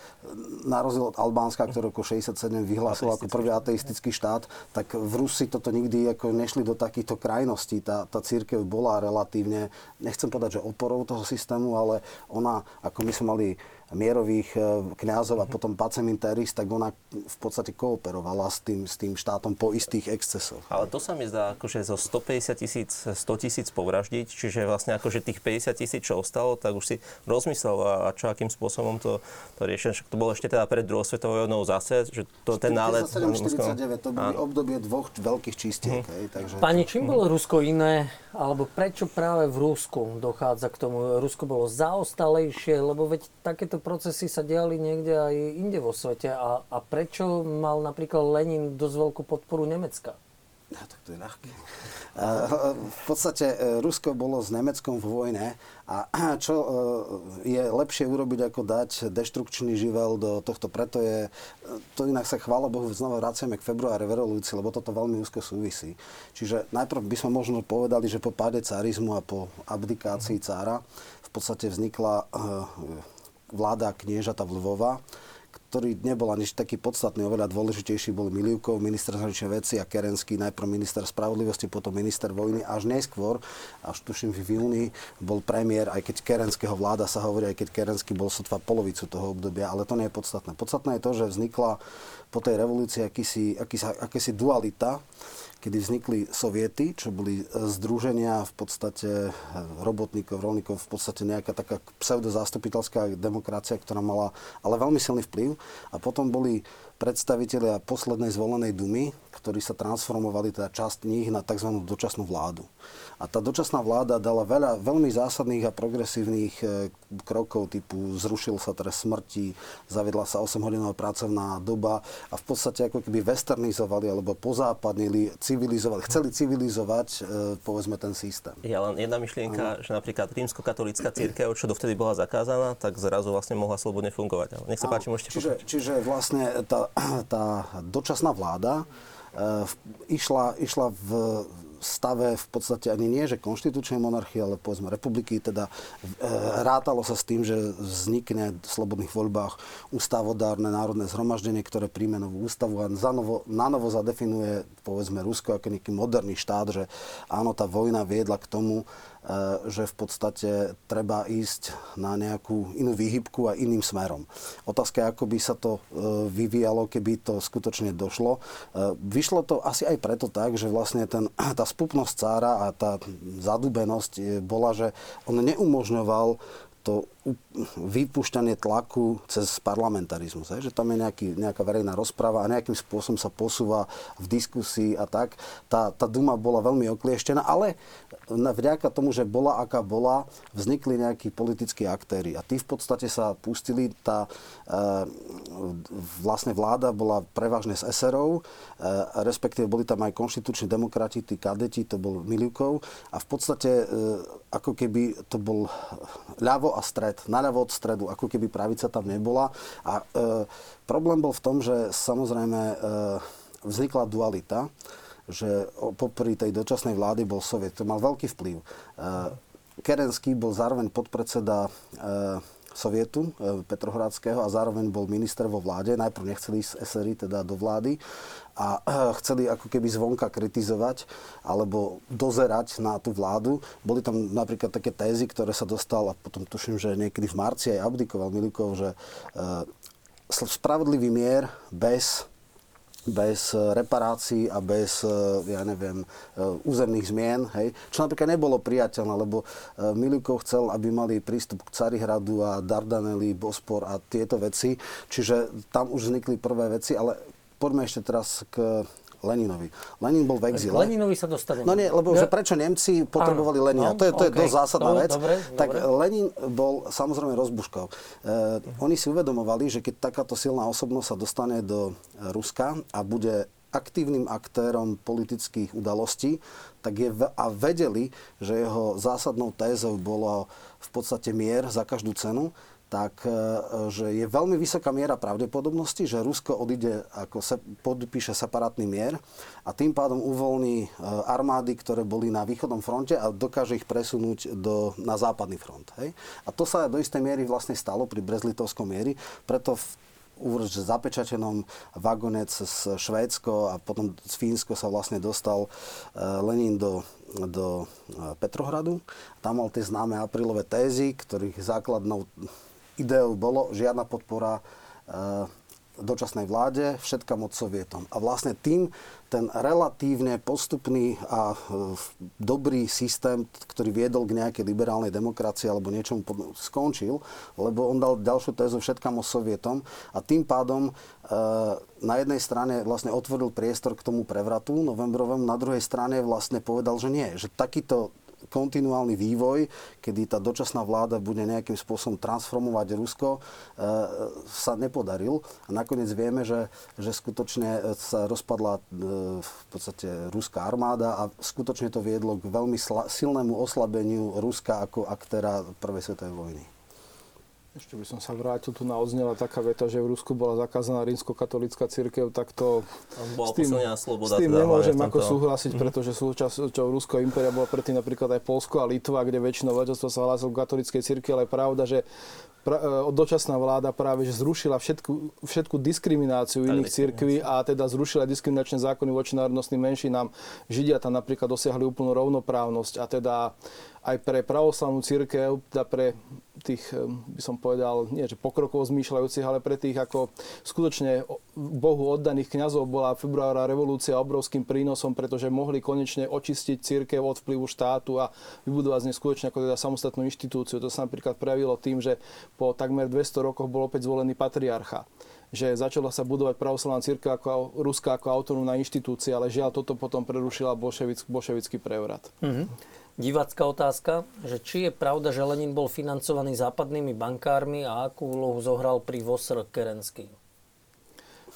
na rozdiel od Albánska, ktoré roku 67 vyhlásil ako prvý ateistický štát, tak v Rusi toto nikdy ako nešli do takýchto krajností. Tá, tá církev bola relatívne, nechcem povedať, že oporou toho systému, ale ona, ako my sme mali mierových e, kňazov a potom paceminteris, tak ona v podstate kooperovala s tým, s tým štátom po istých excesoch. Ale to sa mi zdá, akože zo 150 tisíc, 100 tisíc povraždiť, čiže vlastne akože tých 50 tisíc, čo ostalo, tak už si rozmyslel a čo, akým spôsobom to, to riešil. Však to bolo ešte teda pred druhou svetovou vojnou zase, že to ten nálet... 47, 49, to boli obdobie dvoch veľkých čistiek. Mm. Hej, takže... Pani, čím bolo Rusko iné, alebo prečo práve v Rusku dochádza k tomu? Rusko bolo zaostalejšie, lebo veď takéto procesy sa diali niekde aj inde vo svete. A, a prečo mal napríklad Lenin dosť veľkú podporu Nemecka? No, tak to je ľahké. V podstate e, Rusko bolo s Nemeckom v vojne a čo e, je lepšie urobiť, ako dať deštrukčný živel do tohto. Preto je, to inak sa chvála Bohu, znova vraciame k februári revolúcii, lebo toto veľmi úzko súvisí. Čiže najprv by sme možno povedali, že po páde carizmu a po abdikácii cára v podstate vznikla e, vláda kniežata Lvova, ktorý nebol ani taký podstatný, oveľa dôležitejší bol Milivkov, minister zahraničnej veci a Kerenský, najprv minister spravodlivosti, potom minister vojny, až neskôr, až tuším v júni, bol premiér, aj keď Kerenského vláda sa hovorí, aj keď Kerenský bol sotva polovicu toho obdobia, ale to nie je podstatné. Podstatné je to, že vznikla po tej revolúcii akýsi, akýsi, akýsi dualita, kedy vznikli soviety, čo boli e, združenia v podstate e, robotníkov, rolníkov, v podstate nejaká taká pseudozastupiteľská demokracia, ktorá mala ale veľmi silný vplyv. A potom boli predstavitelia poslednej zvolenej dumy, ktorí sa transformovali, teda časť nich, na tzv. dočasnú vládu. A tá dočasná vláda dala veľa veľmi zásadných a progresívnych e, krokov, typu zrušil sa trest smrti, zavedla sa 8-hodinová pracovná doba a v podstate ako keby westernizovali alebo pozápadnili, civilizovali, chceli civilizovať e, povedzme ten systém. Ja len jedna myšlienka, ano. že napríklad rímsko-katolícka církev, čo dovtedy bola zakázaná, tak zrazu vlastne mohla slobodne fungovať. Nech sa ano. páči, môžete čiže, čiže vlastne tá, tá dočasná vláda e, išla, išla v stave v podstate ani nie, že konštitučnej monarchie, ale povedzme republiky, teda e, rátalo sa s tým, že vznikne v slobodných voľbách ústavodárne národné zhromaždenie, ktoré príjme novú ústavu a zanovo, nanovo zadefinuje povedzme Rusko ako nejaký moderný štát, že áno, tá vojna viedla k tomu, že v podstate treba ísť na nejakú inú výhybku a iným smerom. Otázka je, ako by sa to e, vyvíjalo, keby to skutočne došlo. E, vyšlo to asi aj preto tak, že vlastne ten, tá spupnosť cára a tá zadubenosť bola, že on neumožňoval to vypúšťanie tlaku cez parlamentarizmus. Že tam je nejaký, nejaká verejná rozpráva a nejakým spôsobom sa posúva v diskusii a tak. Tá, tá Duma bola veľmi oklieštená, ale vďaka tomu, že bola aká bola, vznikli nejakí politickí aktéry. A tí v podstate sa pustili, tá e, vlastne vláda bola prevažne z SRov, e, respektíve boli tam aj konštituční demokrati, tí kadeti, to bol Milivkov. A v podstate e, ako keby to bol ľavo a stred, naľavo od stredu, ako keby pravica tam nebola. A e, problém bol v tom, že samozrejme e, vznikla dualita, že popri tej dočasnej vlády bol Soviet. To mal veľký vplyv. E, Kerenský bol zároveň podpredseda e, Sovietu e, Petrohradského a zároveň bol minister vo vláde. Najprv nechceli ísť SRI teda do vlády a chceli ako keby zvonka kritizovať alebo dozerať na tú vládu. Boli tam napríklad také tézy, ktoré sa dostal a potom tuším, že niekedy v marci aj abdikoval Milikov, že spravodlivý mier bez bez e, reparácií a bez, e, ja neviem, e, územných zmien, hej, čo napríklad nebolo priateľné, lebo Milikov chcel, aby mali prístup k Carihradu a Dardanely, Bospor a tieto veci, čiže tam už vznikli prvé veci, ale poďme ešte teraz k Leninovi. Lenin bol v exile. K Leninovi sa dostaneme. No nie, lebo že prečo Nemci potrebovali Áno, Lenina. No, to je, to okay. je dosť zásadná no, vec. Dobre, tak dobre. Lenin bol samozrejme rozbuškov. E, oni si uvedomovali, že keď takáto silná osobnosť sa dostane do Ruska a bude aktívnym aktérom politických udalostí, tak je, a vedeli, že jeho zásadnou tézou bolo v podstate mier za každú cenu, tak e, že je veľmi vysoká miera pravdepodobnosti, že Rusko odíde, ako sa podpíše separátny mier a tým pádom uvoľní e, armády, ktoré boli na východnom fronte a dokáže ich presunúť do, na západný front. Hej? A to sa do istej miery vlastne stalo pri Brezlitovskom miery, preto v už zapečatenom vagone cez Švédsko a potom z Fínsko sa vlastne dostal e, Lenin do, do Petrohradu. Tam mal tie známe aprílové tézy, ktorých základnou ideou bolo žiadna podpora e, dočasnej vláde, všetka moc Sovietom. A vlastne tým ten relatívne postupný a e, dobrý systém, ktorý viedol k nejakej liberálnej demokracii alebo niečomu skončil, lebo on dal ďalšiu tézu všetka moc Sovietom a tým pádom e, na jednej strane vlastne otvoril priestor k tomu prevratu novembrovému, na druhej strane vlastne povedal, že nie, že takýto kontinuálny vývoj, kedy tá dočasná vláda bude nejakým spôsobom transformovať Rusko, e, sa nepodaril. A nakoniec vieme, že, že skutočne sa rozpadla e, v podstate ruská armáda a skutočne to viedlo k veľmi silnému oslabeniu Ruska ako aktéra Prvej svetovej vojny. Ešte by som sa vrátil, tu na odznela taká veta, že v Rusku bola zakázaná rímsko-katolická církev, tak to s tým, sloboda, s tým teda nemôžem ako súhlasiť, mm-hmm. pretože súčasťou Rusko impéria bola predtým napríklad aj Polsko a Litva, kde väčšinou obyvateľstvo sa hlásilo k katolíckej církvi, ale je pravda, že pra, e, dočasná vláda práve že zrušila všetku, všetku diskrimináciu iných církví a teda zrušila diskriminačné zákony voči národnostným menšinám. Židia tam napríklad dosiahli úplnú rovnoprávnosť a teda aj pre pravoslavnú církev, teda pre tých, eh, by som povedal, nie že pokrokov zmýšľajúcich, ale pre tých ako skutočne Bohu oddaných kňazov bola februára revolúcia obrovským prínosom, pretože mohli konečne očistiť církev od vplyvu štátu a vybudovať z nej skutočne ako teda samostatnú inštitúciu. To sa napríklad prejavilo tým, že po takmer 200 rokoch bol opäť zvolený patriarcha že začala sa budovať pravoslavná církev ako ruská ako autonómna inštitúcia, ale žiaľ toto potom prerušila bolševický prevrat. Mm-hmm divácká otázka, že či je pravda, že Lenin bol financovaný západnými bankármi a akú úlohu zohral pri Vosr Kerensky?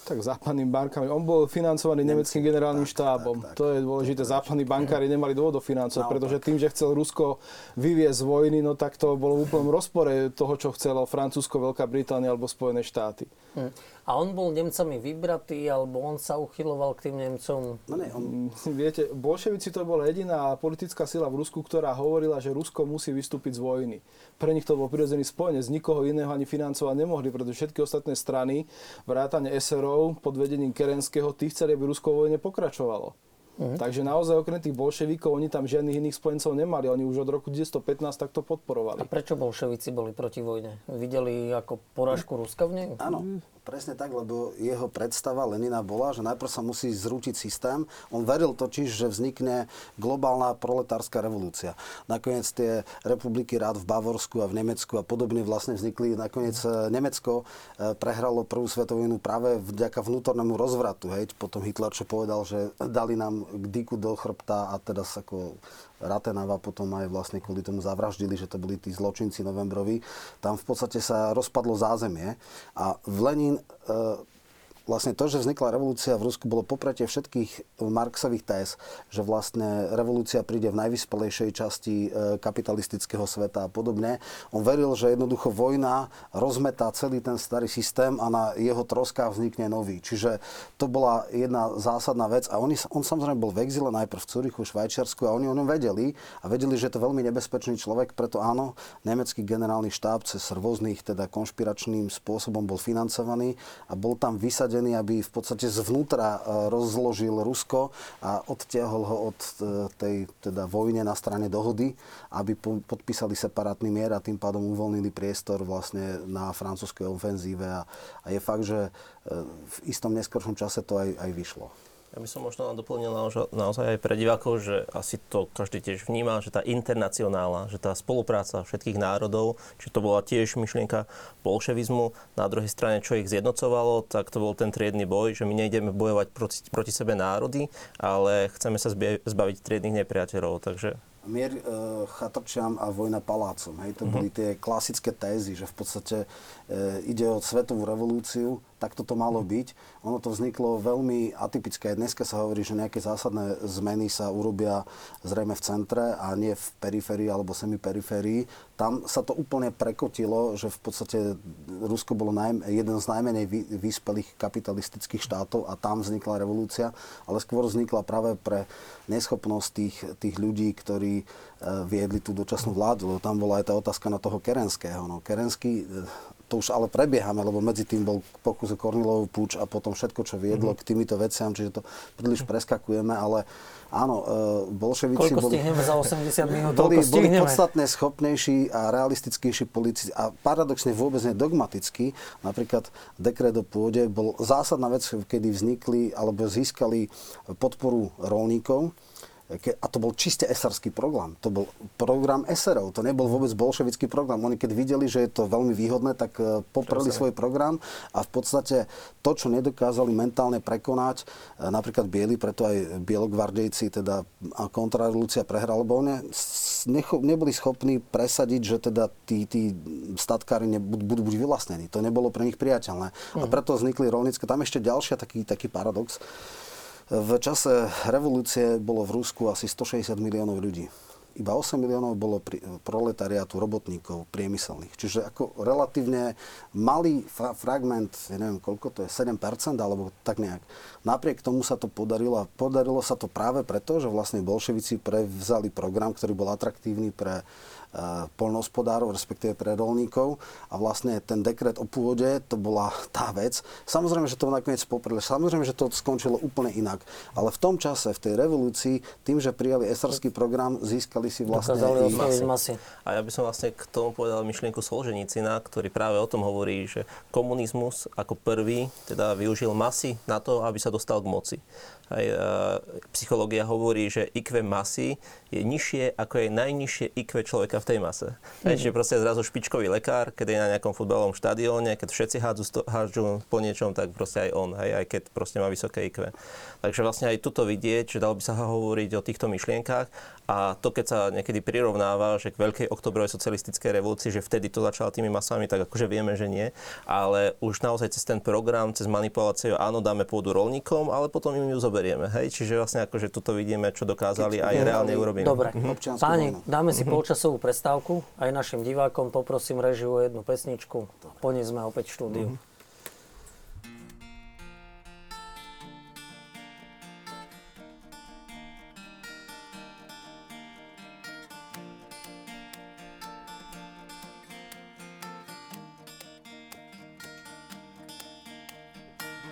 Tak západným bankami. On bol financovaný nemeckým generálnym štábom. Tak, tak, to je dôležité. Západní bankári nemali dôvod financovať, pretože tým, že chcel Rusko vyviezť z vojny, no tak to bolo v úplnom rozpore toho, čo chcelo Francúzsko, Veľká Británia alebo Spojené štáty. Hm. A on bol Nemcami vybratý, alebo on sa uchyloval k tým Nemcom? No nie, on... Viete, bolševici to bola jediná politická sila v Rusku, ktorá hovorila, že Rusko musí vystúpiť z vojny. Pre nich to bol prirodzený spojenec, nikoho iného ani financovať nemohli, pretože všetky ostatné strany, vrátane SRO pod vedením Kerenského, tí chceli, aby Rusko vo vojne pokračovalo. Uh-huh. Takže naozaj okrem tých bolševikov oni tam žiadnych iných spojencov nemali. Oni už od roku 1915 takto podporovali. A prečo bolševici boli proti vojne? Videli ako porážku Ruska v nej? Áno. Presne tak, lebo jeho predstava Lenina bola, že najprv sa musí zrútiť systém. On veril totiž, že vznikne globálna proletárska revolúcia. Nakoniec tie republiky rád v Bavorsku a v Nemecku a podobne vlastne vznikli. Nakoniec e, Nemecko e, prehralo prvú svetovú vojnu práve vďaka vnútornému rozvratu. Hej. Potom Hitler čo povedal, že dali nám k diku do chrbta a teda ako Ratenava potom aj vlastne kvôli tomu zavraždili, že to boli tí zločinci novembroví. Tam v podstate sa rozpadlo zázemie a v Lenin e, vlastne to, že vznikla revolúcia v Rusku, bolo popretie všetkých Marxových téz, že vlastne revolúcia príde v najvyspelejšej časti e, kapitalistického sveta a podobne. On veril, že jednoducho vojna rozmetá celý ten starý systém a na jeho troskách vznikne nový. Čiže to bola jedna zásadná vec a on, on samozrejme bol v exile najprv v Curichu, Švajčiarsku a oni o ňom vedeli a vedeli, že je to veľmi nebezpečný človek, preto áno, nemecký generálny štáb cez rôznych teda konšpiračným spôsobom bol financovaný a bol tam vysadený nasadený, aby v podstate zvnútra rozložil Rusko a odtiahol ho od tej teda vojne na strane dohody, aby podpísali separátny mier a tým pádom uvoľnili priestor vlastne na francúzskej ofenzíve a, a je fakt, že v istom neskoršom čase to aj, aj vyšlo. Ja by som možno doplnil naozaj aj pre divákov, že asi to každý tiež vníma, že tá internacionála, že tá spolupráca všetkých národov, či to bola tiež myšlienka bolševizmu, na druhej strane, čo ich zjednocovalo, tak to bol ten triedny boj, že my nejdeme bojovať proti, proti sebe národy, ale chceme sa zbaviť triednych nepriateľov. Takže mier e, chatrčiam a vojna palácom. Hej, to uh-huh. boli tie klasické tézy, že v podstate ide o svetovú revolúciu, tak toto malo byť. Ono to vzniklo veľmi atypické. Dneska sa hovorí, že nejaké zásadné zmeny sa urobia zrejme v centre a nie v periférii alebo semiperiférii. Tam sa to úplne prekotilo, že v podstate Rusko bolo naj, jeden z najmenej vy, vyspelých kapitalistických štátov a tam vznikla revolúcia, ale skôr vznikla práve pre neschopnosť tých, tých ľudí, ktorí e, viedli tú dočasnú vládu. Lebo tam bola aj tá otázka na toho Kerenského. No, Kerenský e, to už ale prebiehame, lebo medzi tým bol pokus o Kornilov púč a potom všetko, čo viedlo mm-hmm. k týmito veciam, čiže to príliš preskakujeme, ale áno, e, bolševici Koľko boli, za 80 minút? Boli, boli podstatne schopnejší a realistickejší politici a paradoxne vôbec nedogmatický. Napríklad dekret o pôde bol zásadná vec, kedy vznikli alebo získali podporu rolníkov a to bol čiste esarský program. To bol program eserov, to nebol vôbec bolševický program. Oni keď videli, že je to veľmi výhodné, tak e, popreli svoj program a v podstate to, čo nedokázali mentálne prekonať, e, napríklad bieli, preto aj bielogvardejci, teda kontrarevolúcia prehrala, lebo oni neboli schopní presadiť, že teda tí, tí statkári budú buď vylastnení. To nebolo pre nich priateľné. A mhm. preto vznikli rolnícke. Tam ešte ďalšia taký, taký paradox v čase revolúcie bolo v Rusku asi 160 miliónov ľudí. Iba 8 miliónov bolo proletariátu, robotníkov, priemyselných. Čiže ako relatívne malý fra- fragment, ja neviem koľko to je, 7% alebo tak nejak. Napriek tomu sa to podarilo a podarilo sa to práve preto, že vlastne bolševici prevzali program, ktorý bol atraktívny pre Eh, polnohospodárov, respektíve pre rolníkov a vlastne ten dekret o pôde, to bola tá vec. Samozrejme, že to nakoniec popreli, samozrejme, že to skončilo úplne inak, ale v tom čase, v tej revolúcii, tým, že prijali esarský program, získali si vlastne masy. masy. A ja by som vlastne k tomu povedal myšlienku Solženicina, ktorý práve o tom hovorí, že komunizmus ako prvý teda využil masy na to, aby sa dostal k moci. Aj, uh, psychológia hovorí, že IQ masy je nižšie ako je najnižšie IQ človeka v tej mase. Mm. Čiže proste zrazu špičkový lekár, keď je na nejakom futbalovom štadióne, keď všetci hádzu, hádžu po niečom, tak proste aj on, hej, aj keď proste má vysoké IQ. Takže vlastne aj tuto vidieť, že dalo by sa hovoriť o týchto myšlienkách a to, keď sa niekedy prirovnáva, že k veľkej oktobrovej socialistickej revolúcii, že vtedy to začalo tými masami, tak akože vieme, že nie. Ale už naozaj cez ten program, cez manipuláciu, áno, dáme pôdu rolníkom, ale potom im ju zoberieme. Hej? Čiže vlastne akože tuto vidíme, čo dokázali aj reálne urobiť. Dobre. Mhm. Páni, dáme si mhm. polčasovú prestávku. Aj našim divákom poprosím režiu o jednu pesničku. Po nej sme opäť v štúdiu. Mhm.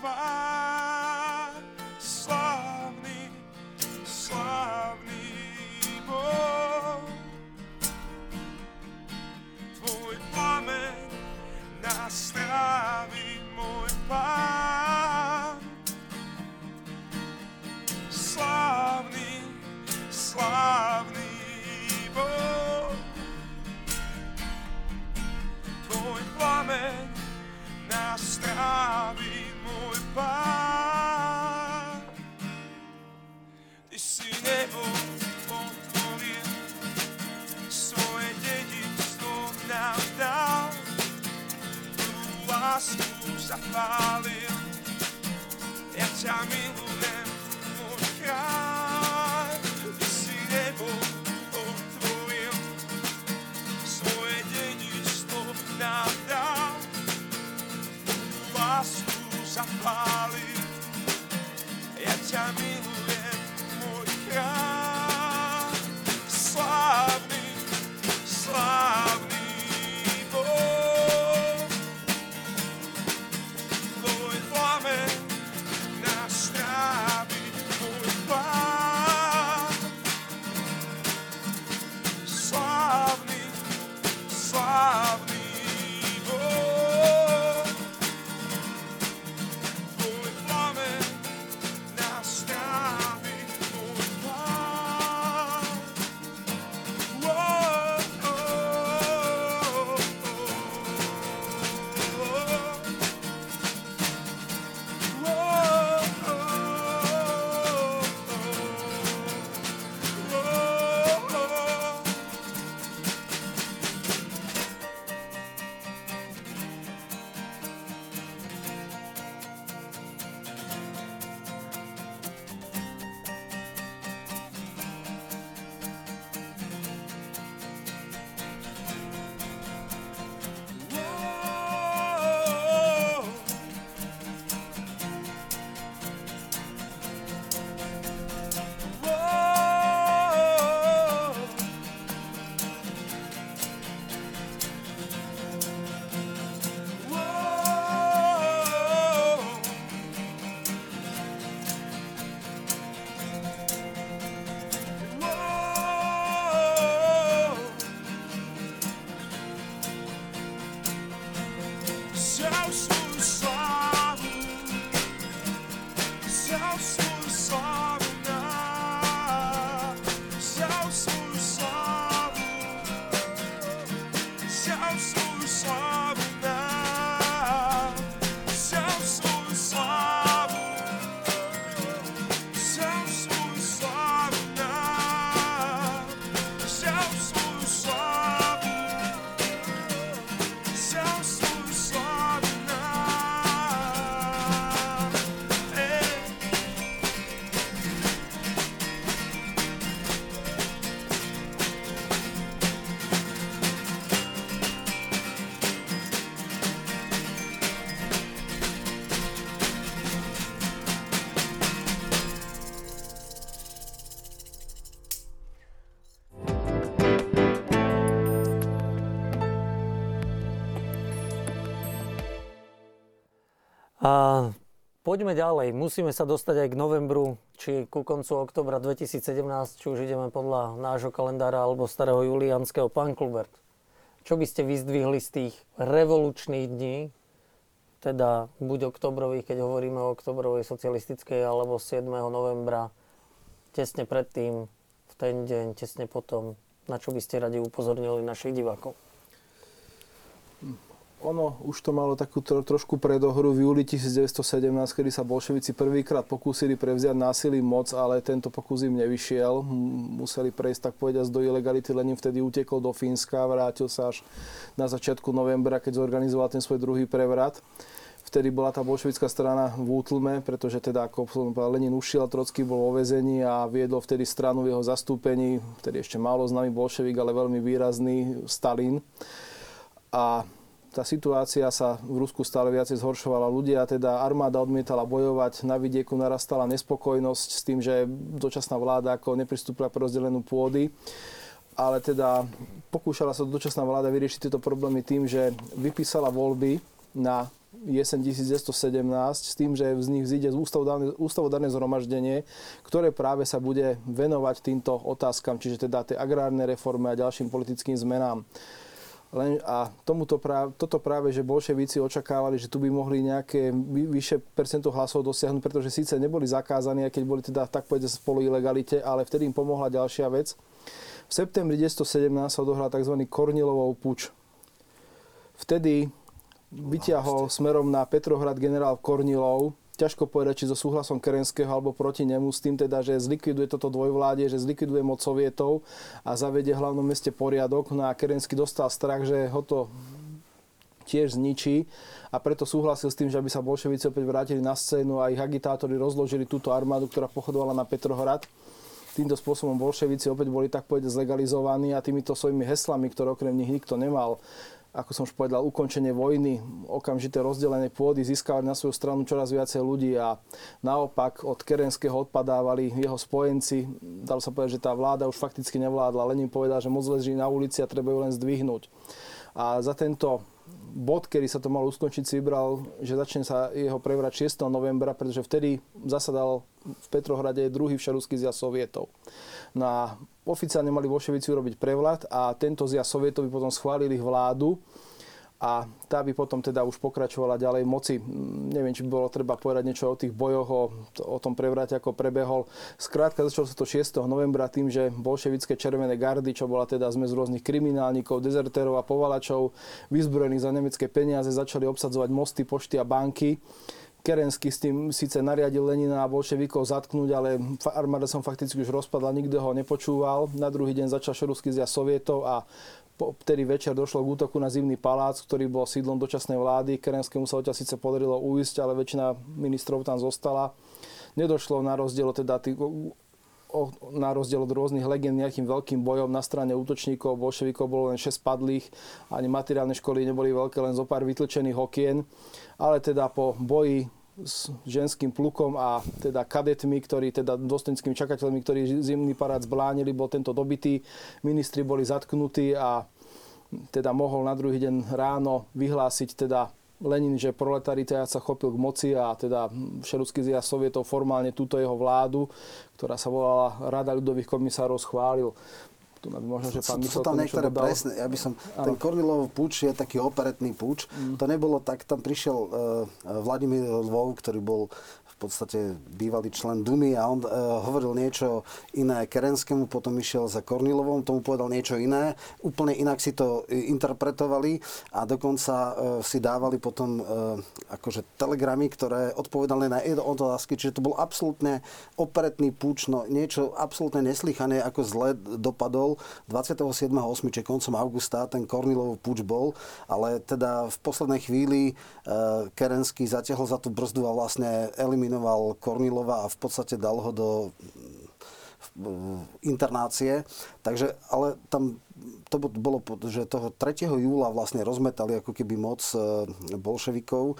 твоя. Já falei é Esse amigo A poďme ďalej. Musíme sa dostať aj k novembru, či ku koncu oktobra 2017, či už ideme podľa nášho kalendára alebo starého julianského. Pán Klubert, čo by ste vyzdvihli z tých revolučných dní, teda buď oktobrových, keď hovoríme o oktobrovej socialistickej, alebo 7. novembra, tesne predtým, v ten deň, tesne potom, na čo by ste radi upozornili našich divákov? Ono už to malo takú tro, trošku predohru v júli 1917, kedy sa bolševici prvýkrát pokúsili prevziať násilím moc, ale tento pokus im nevyšiel. Museli prejsť tak povediať do ilegality, len im vtedy utekol do Fínska, vrátil sa až na začiatku novembra, keď zorganizoval ten svoj druhý prevrat. Vtedy bola tá bolševická strana v útlme, pretože teda ako Lenin ušiel, Trocký bol vo vezení a viedol vtedy stranu v jeho zastúpení, vtedy ešte málo známy bolševik, ale veľmi výrazný Stalin. A tá situácia sa v Rusku stále viacej zhoršovala. Ľudia, teda armáda odmietala bojovať, na vidieku narastala nespokojnosť s tým, že dočasná vláda ako nepristúpila pre rozdelenú pôdy. Ale teda pokúšala sa dočasná vláda vyriešiť tieto problémy tým, že vypísala voľby na jeseň 1917 s tým, že z nich zíde ústavodárne, zhromaždenie, ktoré práve sa bude venovať týmto otázkam, čiže teda tej agrárnej reforme a ďalším politickým zmenám. Len, a tomuto práve, toto práve, že bolševíci očakávali, že tu by mohli nejaké vy, vyššie percento hlasov dosiahnuť, pretože síce neboli zakázaní, aj keď boli teda tak povedať spolu ilegalite, ale vtedy im pomohla ďalšia vec. V septembri 1917 sa odohral tzv. Kornilovou puč. Vtedy vyťahol smerom na Petrohrad generál Kornilov, ťažko povedať, či so súhlasom Kerenského alebo proti nemu, s tým teda, že zlikviduje toto dvojvládie, že zlikviduje moc sovietov a zavedie v hlavnom meste poriadok. No a Kerensky dostal strach, že ho to tiež zničí a preto súhlasil s tým, že aby sa bolševici opäť vrátili na scénu a ich agitátori rozložili túto armádu, ktorá pochodovala na Petrohrad. Týmto spôsobom bolševici opäť boli tak povedať zlegalizovaní a týmito svojimi heslami, ktoré okrem nich nikto nemal, ako som už povedal, ukončenie vojny, okamžité rozdelenie pôdy, získavali na svoju stranu čoraz viacej ľudí a naopak od Kerenského odpadávali jeho spojenci. Dalo sa povedať, že tá vláda už fakticky nevládla. Lenin povedal, že moc leží na ulici a treba ju len zdvihnúť. A za tento bod, kedy sa to malo uskončiť, si vybral, že začne sa jeho prevrat 6. novembra, pretože vtedy zasadal v Petrohrade druhý všeruský zjazd sovietov. Na oficiálne mali bolševici urobiť prevrat a tento zjazd sovietov by potom schválili vládu a tá by potom teda už pokračovala ďalej moci. Neviem, či by bolo treba povedať niečo o tých bojoch, o, o tom prevrate, ako prebehol. Skrátka, začalo sa to 6. novembra tým, že bolševické červené gardy, čo bola teda zmes rôznych kriminálnikov, dezertérov a povalačov, vyzbrojených za nemecké peniaze, začali obsadzovať mosty, pošty a banky. Kerensky s tým síce nariadil Lenina a bolševikov zatknúť, ale armáda som fakticky už rozpadla, nikto ho nepočúval. Na druhý deň začal šeruský zjazd sovietov a vtedy večer došlo k útoku na zimný palác, ktorý bol sídlom dočasnej vlády. Kerenskému sa odtiaľ síce podarilo uísť, ale väčšina ministrov tam zostala. Nedošlo na rozdiel teda tých, na rozdiel od rôznych legend nejakým veľkým bojom na strane útočníkov, bolševikov bolo len 6 padlých, ani materiálne školy neboli veľké, len zo pár vytlčených okien. Ale teda po boji s ženským plukom a teda kadetmi, ktorí, teda dôstojnickými čakateľmi, ktorí zimný parát zblánili, bol tento dobitý. Ministri boli zatknutí a teda mohol na druhý deň ráno vyhlásiť teda Lenin, že proletariat sa chopil k moci a teda všeluský zjazd sovietov formálne túto jeho vládu, ktorá sa volala Rada ľudových komisárov, schválil. Tu možno, že pán sú, sú tam niektoré dodal. presné. Ja by som, ano. ten Kornilov púč je taký operetný púč. Mm. To nebolo tak, tam prišiel uh, Vladimír Lvov, ktorý bol v podstate bývalý člen Dumy a on e, hovoril niečo iné Kerenskému, potom išiel za Kornilovom, tomu povedal niečo iné. Úplne inak si to interpretovali a dokonca e, si dávali potom e, akože telegramy, ktoré odpovedali na jedno otázky, čiže to bol absolútne operetný púč, no niečo absolútne neslychané, ako zle dopadol 27.8. či koncom augusta ten Kornilov púč bol, ale teda v poslednej chvíli e, Kerenský zatiahol za tú brzdu a vlastne eliminoval eliminoval Kornilova a v podstate dal ho do internácie. Takže, ale tam to bolo, že toho 3. júla vlastne rozmetali ako keby moc e, bolševikov.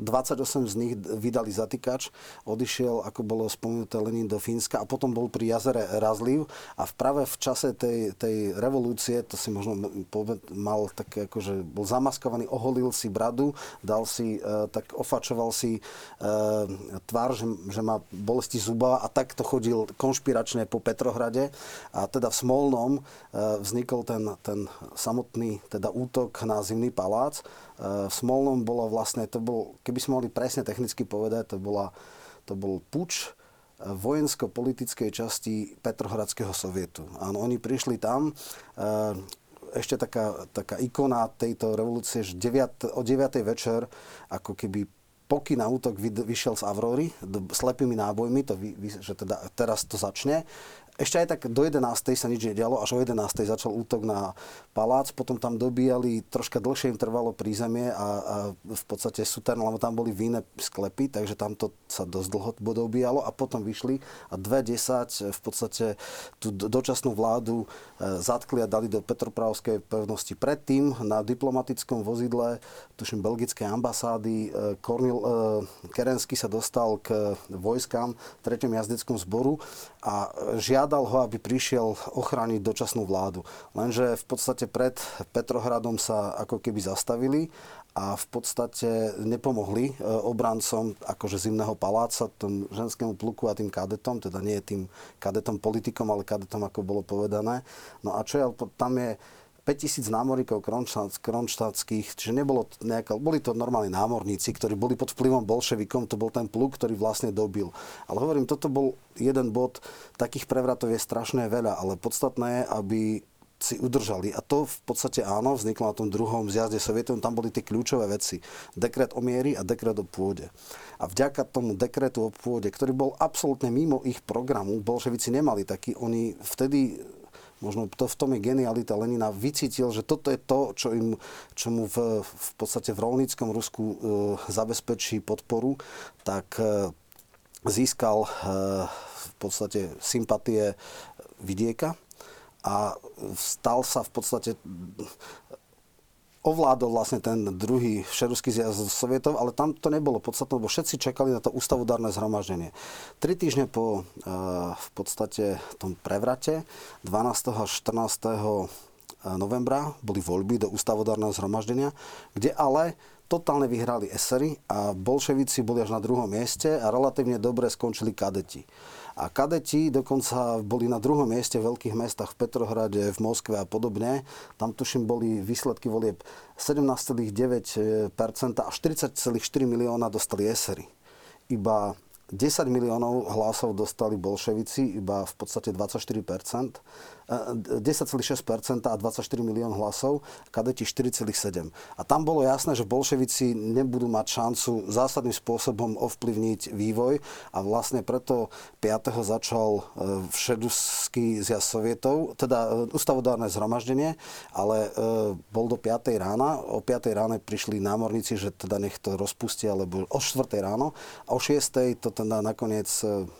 E, 28 z nich vydali zatýkač, odišiel, ako bolo spomenuté Lenin do Fínska a potom bol pri jazere Razliv a v práve v čase tej, tej revolúcie, to si možno mal tak akože bol zamaskovaný, oholil si bradu, dal si, e, tak ofačoval si e, tvár, že, že má bolesti zuba a takto chodil konšpiračne po Petrohrade. A teda v Smolnom e, vznikol ten, ten samotný teda útok na Zimný palác v Smolnom bolo vlastne, to bol, keby sme mohli presne technicky povedať, to, bola, to bol puč vojensko-politickej časti Petrohradského sovietu. Áno, oni prišli tam, ešte taká, taká ikona tejto revolúcie, že 9, o 9. večer ako keby pokyn na útok vyšiel z Avrory slepými nábojmi, to vy, že teda teraz to začne ešte aj tak do 11. sa nič nedialo, až o 11. začal útok na palác, potom tam dobíjali, troška dlhšie im trvalo prízemie a, a v podstate sútern, lebo tam boli víne sklepy, takže tam to sa dosť dlho dobíjalo a potom vyšli a 2.10 v podstate tú dočasnú vládu e, zatkli a dali do Petropravskej pevnosti. Predtým na diplomatickom vozidle, tuším, belgickej ambasády, e, Kornil e, Kerensky sa dostal k vojskám v 3. jazdeckom zboru a žiadal žiadal ho, aby prišiel ochrániť dočasnú vládu. Lenže v podstate pred Petrohradom sa ako keby zastavili a v podstate nepomohli e, obrancom akože zimného paláca, tom ženskému pluku a tým kadetom, teda nie tým kadetom politikom, ale kadetom, ako bolo povedané. No a čo je, tam je 5000 námorníkov kronštátskych, čiže nebolo nejaká, boli to normálni námorníci, ktorí boli pod vplyvom bolševikom, to bol ten pluk, ktorý vlastne dobil. Ale hovorím, toto bol jeden bod, takých prevratov je strašné veľa, ale podstatné je, aby si udržali. A to v podstate áno, vzniklo na tom druhom zjazde Sovietov, tam boli tie kľúčové veci. Dekret o miery a dekret o pôde. A vďaka tomu dekretu o pôde, ktorý bol absolútne mimo ich programu, bolševici nemali taký, oni vtedy možno to v tom je genialita. Lenina, vycítil, že toto je to, čo, im, čo mu v, v podstate v rolníckom Rusku e, zabezpečí podporu, tak e, získal e, v podstate sympatie vidieka a stal sa v podstate ovládol vlastne ten druhý všeruský zjazd Sovietov, ale tam to nebolo podstatné, lebo všetci čakali na to ústavodárne zhromaždenie. Tri týždne po e, v podstate tom prevrate, 12. až 14. novembra, boli voľby do ústavodárneho zhromaždenia, kde ale totálne vyhrali esery a bolševici boli až na druhom mieste a relatívne dobre skončili kadeti. A kadeti dokonca boli na druhom mieste v veľkých mestách v Petrohrade, v Moskve a podobne. Tam tuším boli výsledky volieb 17,9% a 40,4 milióna dostali esery. Iba 10 miliónov hlasov dostali bolševici, iba v podstate 24%. 10,6% a 24 milión hlasov, kadeti 4,7. A tam bolo jasné, že bolševici nebudú mať šancu zásadným spôsobom ovplyvniť vývoj a vlastne preto 5. začal e, všeduský zjazd sovietov, teda e, ústavodárne zhromaždenie, ale bol do 5. rána. O 5. ráne prišli námorníci, že teda nech to rozpustia, lebo o 4. ráno a o 6. to teda nakoniec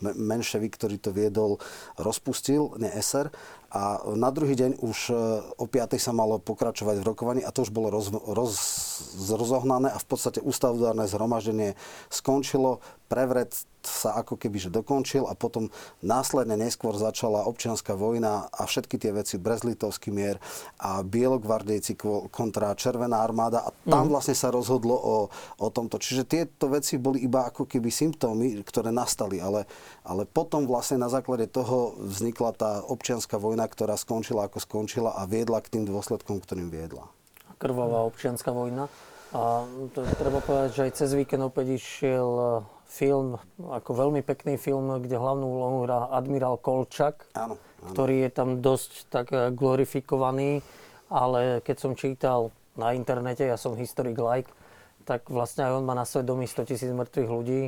menševik, ktorý to viedol, rozpustil, ne SR a na druhý deň už e, o 5. sa malo pokračovať v rokovaní a to už bolo roz, roz, rozohnané a v podstate ústavodárne zhromaždenie skončilo prevret sa ako keby že dokončil a potom následne neskôr začala občianská vojna a všetky tie veci, Brezlitovský mier a Bielogvardejci kontra Červená armáda a tam mm. vlastne sa rozhodlo o, o tomto. Čiže tieto veci boli iba ako keby symptómy, ktoré nastali, ale, ale potom vlastne na základe toho vznikla tá občianská vojna, ktorá skončila ako skončila a viedla k tým dôsledkom, ktorým viedla. Krvavá občianská vojna. A to treba povedať, že aj cez víkend opäť išiel film, ako veľmi pekný film, kde hlavnú úlohu hrá admirál Kolčak, áno, áno. ktorý je tam dosť tak eh, glorifikovaný, ale keď som čítal na internete, ja som historik like, tak vlastne aj on má na svedomí 100 tisíc mŕtvych ľudí.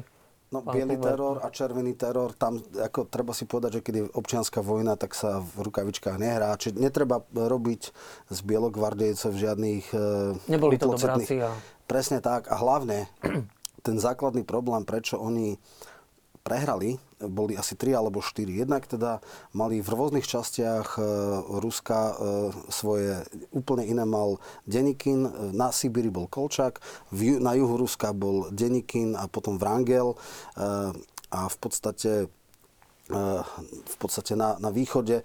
No, biely teror a červený teror, tam ako treba si povedať, že keď je občianská vojna, tak sa v rukavičkách nehrá. Čiže netreba robiť z bielogvardejcov žiadnych eh, Neboli to dobráci. A... Presne tak. A hlavne ten základný problém, prečo oni prehrali, boli asi 3 alebo 4. Jednak teda mali v rôznych častiach e, Ruska e, svoje úplne iné mal Denikin, na Sibíri bol Kolčak, v, na juhu Ruska bol Denikin a potom Vrangel e, a v podstate v podstate na, na východe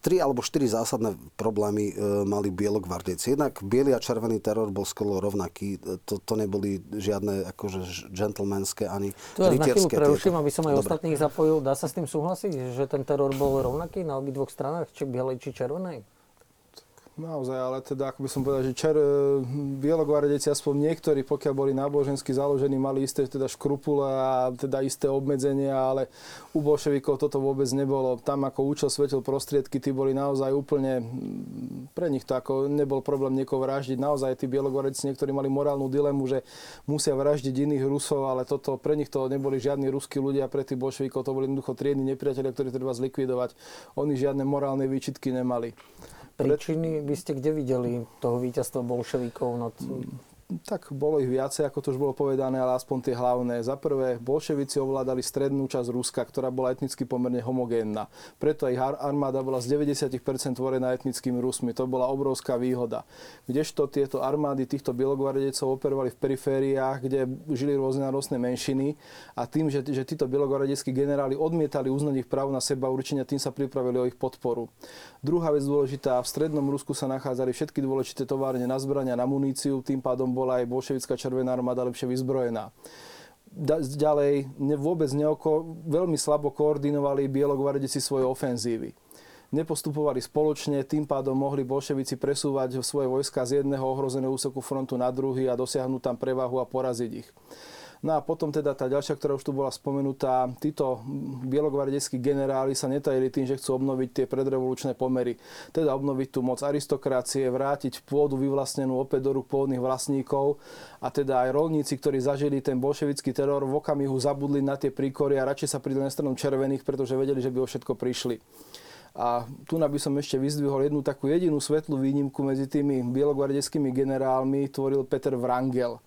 tri alebo štyri zásadné problémy e, mali bielogvardejci. Jednak biely a červený teror bol skoro rovnaký. E, to, to neboli žiadne akože gentlemanské ani Tu vás na chvíľu preruším, aby som aj Dobre. ostatných zapojil. Dá sa s tým súhlasiť, že ten teror bol rovnaký na obidvoch stranách, či bielej, či červenej? Naozaj, ale teda, ako by som povedal, že čer, e, bielogvardejci, aspoň niektorí, pokiaľ boli nábožensky založení, mali isté teda škrupule a teda isté obmedzenia, ale u bolševikov toto vôbec nebolo. Tam ako účel svetil prostriedky, tí boli naozaj úplne, pre nich to ako nebol problém niekoho vraždiť. Naozaj tí bielogvardejci niektorí mali morálnu dilemu, že musia vraždiť iných Rusov, ale toto pre nich to neboli žiadni ruskí ľudia, pre tých bolševikov to boli jednoducho triedni nepriatelia, ktorí treba zlikvidovať. Oni žiadne morálne výčitky nemali príčiny by ste kde videli toho víťazstva bolševikov nad tak bolo ich viacej, ako to už bolo povedané, ale aspoň tie hlavné. Za prvé, bolševici ovládali strednú časť Ruska, ktorá bola etnicky pomerne homogénna. Preto ich armáda bola z 90% tvorená etnickými Rusmi. To bola obrovská výhoda. Kdežto tieto armády týchto bielogvardejcov operovali v perifériách, kde žili rôzne národné menšiny a tým, že, že títo bielogvardejskí generáli odmietali uznať ich právo na seba určenia, tým sa pripravili o ich podporu. Druhá vec dôležitá, v strednom Rusku sa nachádzali všetky dôležité továrne na zbrania, na muníciu, tým pádom bola aj bolševická červená armáda lepšie vyzbrojená. Ďalej, ne, vôbec neoko, veľmi slabo koordinovali bielogvardici svoje ofenzívy. Nepostupovali spoločne, tým pádom mohli bolševici presúvať svoje vojska z jedného ohrozeného úseku frontu na druhý a dosiahnuť tam prevahu a poraziť ich. No a potom teda tá ďalšia, ktorá už tu bola spomenutá, títo bielogvardejskí generáli sa netajili tým, že chcú obnoviť tie predrevolučné pomery. Teda obnoviť tú moc aristokracie, vrátiť pôdu vyvlastnenú opäť do rúk pôvodných vlastníkov a teda aj rolníci, ktorí zažili ten bolševický teror, v okamihu zabudli na tie príkory a radšej sa pridali na stranom červených, pretože vedeli, že by o všetko prišli. A tu by som ešte vyzdvihol jednu takú jedinú svetlú výnimku medzi tými bielogvardejskými generálmi, tvoril Peter Wrangel.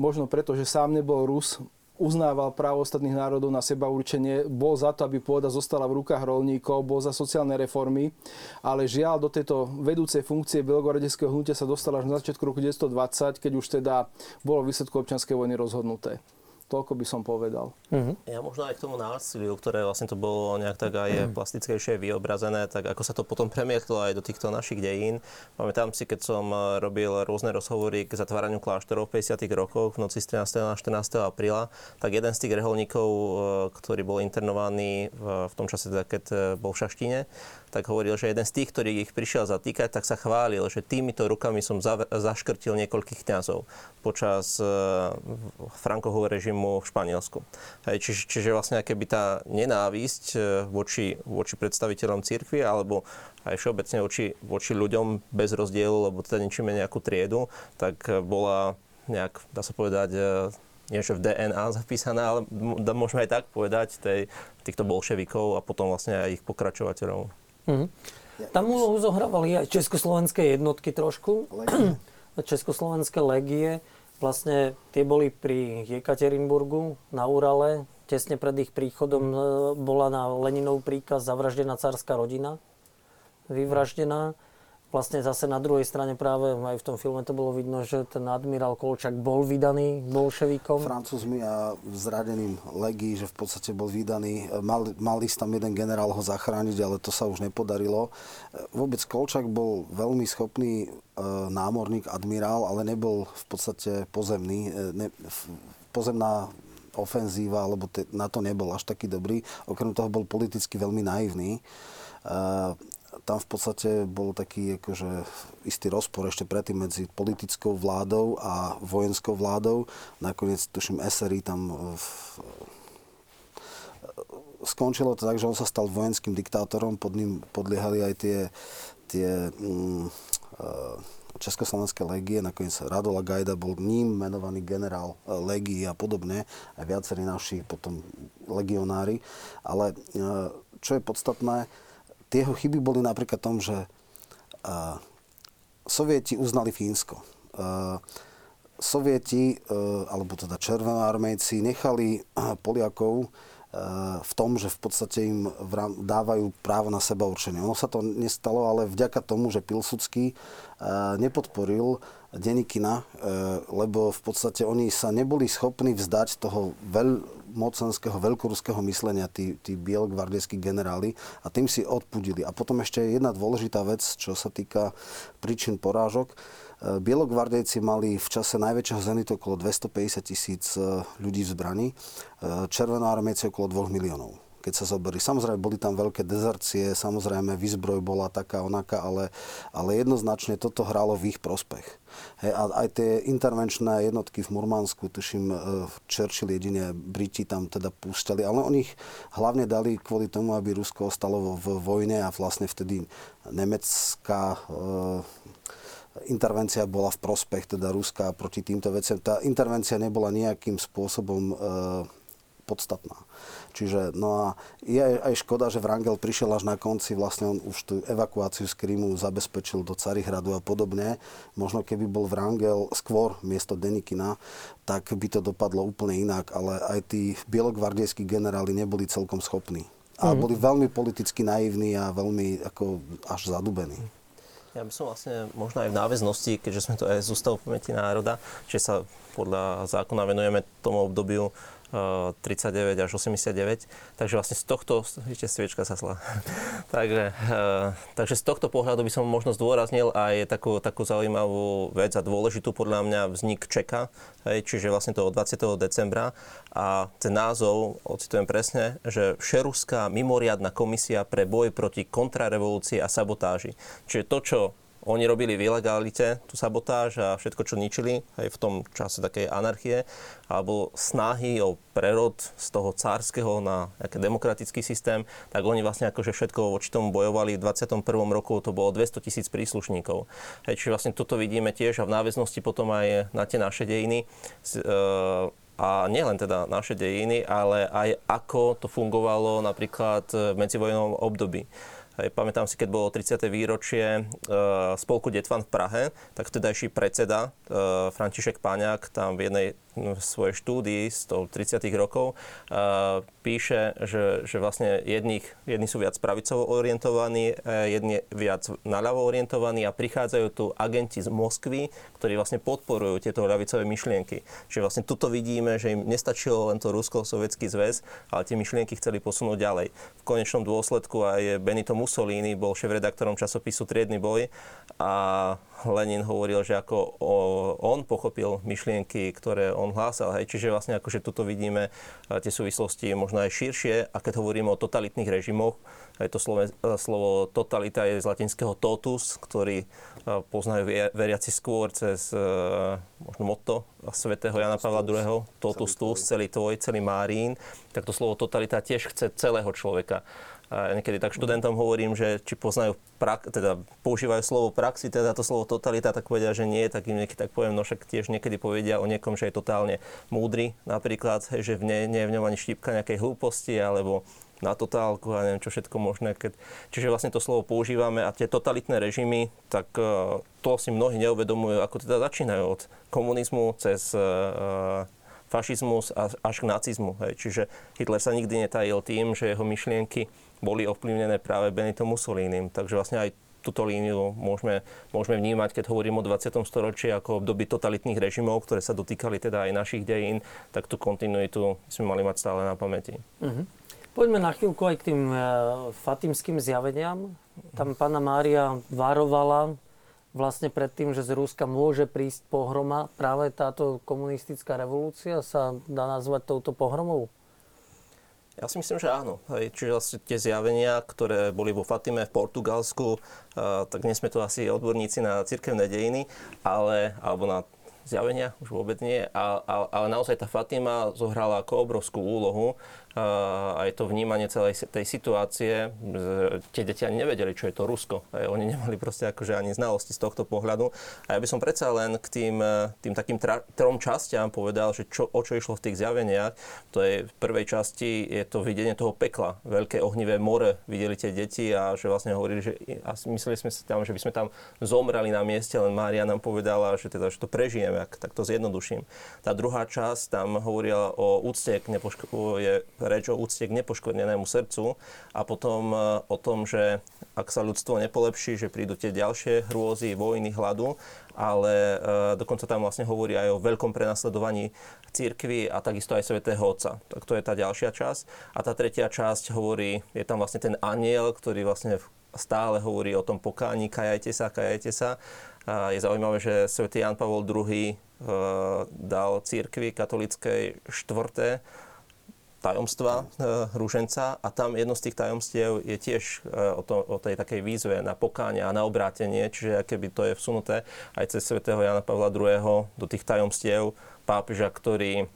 Možno preto, že sám nebol Rus, uznával právo ostatných národov na seba určenie, bol za to, aby pôda zostala v rukách rolníkov, bol za sociálne reformy, ale žiaľ do tejto vedúcej funkcie belogvardejského hnutia sa dostala až na začiatku roku 1920, keď už teda bolo výsledku občianskej vojny rozhodnuté. Toľko by som povedal. Ja možno aj k tomu násiliu, ktoré vlastne to bolo nejak tak aj plastickejšie vyobrazené, tak ako sa to potom premietlo aj do týchto našich dejín. Pamätám si, keď som eh, robil rôzne rozhovory k zatváraniu kláštorov v 50. rokoch v noci z 13. na 14. apríla, tak jeden z tých reholníkov, eh, ktorý bol internovaný v, v tom čase, teda, keď eh, bol v Šaštine, tak hovoril, že jeden z tých, ktorý ich prišiel zatýkať, tak sa chválil, že týmito rukami som za, zaškrtil niekoľkých kňazov počas e, Frankovho režimu v Španielsku. Hej, čiže, čiže vlastne keby tá nenávisť e, voči, voči predstaviteľom cirkvi alebo aj všeobecne voči, voči ľuďom bez rozdielu, lebo teda ničíme nejakú triedu, tak e, bola nejak, dá sa povedať, e, niečo v DNA zapísaná, ale môžeme aj tak povedať, tej, týchto bolševikov a potom vlastne aj ich pokračovateľov. Mhm. Tam úlohu zohrávali aj československé jednotky trošku. Československé legie. Vlastne tie boli pri Jekaterinburgu na Urale. Tesne pred ich príchodom e, bola na Leninov príkaz zavraždená cárska rodina. Vyvraždená. Vlastne zase na druhej strane práve aj v tom filme to bolo vidno, že ten admirál Kolčak bol vydaný bolševikom. Francúzmi a zradeným legii, že v podstate bol vydaný. Mal, mal ísť tam jeden generál ho zachrániť, ale to sa už nepodarilo. Vôbec Kolčak bol veľmi schopný e, námorník, admirál, ale nebol v podstate pozemný. E, Ne, pozemná ofenzíva, alebo te, na to nebol až taký dobrý. Okrem toho bol politicky veľmi naivný. E, tam v podstate bol taký akože istý rozpor ešte predtým medzi politickou vládou a vojenskou vládou. Nakoniec, tuším, SRI tam e, v, skončilo to tak, že on sa stal vojenským diktátorom, pod ním podliehali aj tie, tie mm, e, Československé legie, nakoniec Radola Gajda bol ním menovaný generál e, legií a podobne, aj viacerí naši potom legionári. Ale e, čo je podstatné, tie jeho chyby boli napríklad tom, že e, Sovieti uznali Fínsko. E, Sovieti, e, alebo teda červenoarmejci, nechali eh, Poliakov v tom, že v podstate im dávajú právo na seba určenie. Ono sa to nestalo, ale vďaka tomu, že Pilsudský nepodporil eh, lebo v podstate oni sa neboli schopní vzdať toho veľmocenského, veľkoruského myslenia, tí, tí bielogvardejskí generáli a tým si odpudili. A potom ešte jedna dôležitá vec, čo sa týka príčin porážok. E, Bielogvardejci mali v čase najväčšieho zenitu okolo 250 tisíc e, ľudí v zbrani, e, červenoarmejci okolo 2 miliónov keď sa zoberí. Samozrejme, boli tam veľké dezercie, samozrejme, výzbroj bola taká, onaká, ale, ale jednoznačne toto hralo v ich prospech. Hej, a aj tie intervenčné jednotky v Murmansku, tuším, e, v Churchill jedine Briti tam teda púšťali, ale oni ich hlavne dali kvôli tomu, aby Rusko ostalo v vojne a vlastne vtedy nemecká e, intervencia bola v prospech teda Ruska proti týmto veciam. Tá intervencia nebola nejakým spôsobom e, podstatná. Čiže, no a je aj, škoda, že Vrangel prišiel až na konci, vlastne on už tú evakuáciu z Krymu zabezpečil do Carihradu a podobne. Možno keby bol Vrangel skôr miesto Denikina, tak by to dopadlo úplne inak, ale aj tí bielogvardejskí generáli neboli celkom schopní. A boli veľmi politicky naivní a veľmi ako až zadubení. Ja by som vlastne možno aj v náväznosti, keďže sme to aj z Ústavu pamäti národa, že sa podľa zákona venujeme tomu obdobiu 39 až 89. Takže vlastne z tohto, ešte sviečka sa slá. takže, eh, takže z tohto pohľadu by som možno zdôraznil aj takú, takú zaujímavú vec a dôležitú podľa mňa vznik Čeka, hej, čiže vlastne toho 20. decembra a ten názov, ocitujem presne, že Všeruská mimoriadna komisia pre boj proti kontrarevolúcii a sabotáži. Čiže to, čo oni robili v ilegalite, tú sabotáž a všetko, čo ničili, aj v tom čase takej anarchie, alebo snahy o prerod z toho cárskeho na nejaký demokratický systém, tak oni vlastne akože všetko voči tomu bojovali. V 21. roku to bolo 200 tisíc príslušníkov. Hej, čiže vlastne toto vidíme tiež a v náväznosti potom aj na tie naše dejiny. E, a nielen teda naše dejiny, ale aj ako to fungovalo napríklad v medzivojnovom období. Hej, pamätám si, keď bolo 30. výročie uh, spolku Detvan v Prahe, tak vtedajší predseda uh, František Páňák tam v jednej svojej štúdii z toho 30. rokov píše, že, že vlastne jedných, jedni sú viac pravicovo orientovaní, uh, jedni viac naľavo orientovaní a prichádzajú tu agenti z Moskvy, ktorí vlastne podporujú tieto ľavicové myšlienky. Čiže vlastne tuto vidíme, že im nestačilo len to Rusko-Sovietský zväz, ale tie myšlienky chceli posunúť ďalej. V konečnom dôsledku aj Benito Mussolini bol šéf-redaktorom časopisu Triedny boj a Lenin hovoril, že ako on pochopil myšlienky, ktoré on hlásal. Hej. Čiže vlastne akože tuto vidíme tie súvislosti možno aj širšie. A keď hovoríme o totalitných režimoch, aj to slovo, eh, slovo totalita je z latinského totus, ktorý eh, poznajú veriaci skôr cez možno motto svätého Jana Pavla II. Totus tus, celý tvoj, celý Márín. Tak to slovo totalita tiež chce celého človeka a niekedy tak študentom hovorím, že či poznajú, prak, teda používajú slovo praxi, teda to slovo totalita, tak povedia, že nie, tak im niekedy tak poviem, no však tiež niekedy povedia o niekom, že je totálne múdry, napríklad, že v nie, nie je v ňom ani štípka nejakej hlúposti, alebo na totálku a neviem čo všetko možné. Keď... Čiže vlastne to slovo používame a tie totalitné režimy, tak uh, to si mnohí neuvedomujú, ako teda začínajú od komunizmu cez uh, fašizmus až k nacizmu. Hej. Čiže Hitler sa nikdy netajil tým, že jeho myšlienky boli ovplyvnené práve Benito Mussolinim. Takže vlastne aj túto líniu môžeme, môžeme vnímať, keď hovorím o 20. storočí ako období totalitných režimov, ktoré sa dotýkali teda aj našich dejín, tak tú kontinuitu sme mali mať stále na pamäti. Uh-huh. Poďme na chvíľku aj k tým uh, fatimským zjaveniam. Tam pána Mária varovala vlastne pred tým, že z Ruska môže prísť pohroma. Práve táto komunistická revolúcia sa dá nazvať touto pohromou? Ja si myslím, že áno. Hej. Čiže vlastne tie zjavenia, ktoré boli vo Fatime v Portugalsku, uh, tak nie sme tu asi odborníci na cirkevné dejiny, ale, alebo na zjavenia, už vôbec nie, ale, ale naozaj tá Fatima zohrala ako obrovskú úlohu aj to vnímanie celej tej situácie. Tie deti ani nevedeli, čo je to Rusko. Oni nemali proste akože ani znalosti z tohto pohľadu. A ja by som predsa len k tým, tým takým tra, trom častiam povedal, že čo, o čo išlo v tých zjaveniach. To je v prvej časti je to videnie toho pekla. Veľké ohnivé more videli tie deti a že vlastne hovorili, že a mysleli sme si tam, že by sme tam zomreli na mieste, len Mária nám povedala, že, teda, že to prežijeme, ak, tak to zjednoduším. Tá druhá časť tam hovorila o úcte k nepoško- reč o úcte k nepoškodenému srdcu a potom e, o tom, že ak sa ľudstvo nepolepší, že prídu tie ďalšie hrôzy, vojny, hladu, ale e, dokonca tam vlastne hovorí aj o veľkom prenasledovaní církvy a takisto aj svätého Otca. Tak to je tá ďalšia časť. A tá tretia časť hovorí, je tam vlastne ten aniel, ktorý vlastne stále hovorí o tom pokáni, kajajte sa, kajajte sa. A je zaujímavé, že svätý Jan Pavol II e, dal církvi katolickej štvrté tajomstva e, rúženca a tam jedno z tých tajomstiev je tiež e, o, to, o tej takej výzve na pokáňa a na obrátenie, čiže keby to je vsunuté aj cez svätého Jana Pavla II. do tých tajomstiev pápeža, ktorý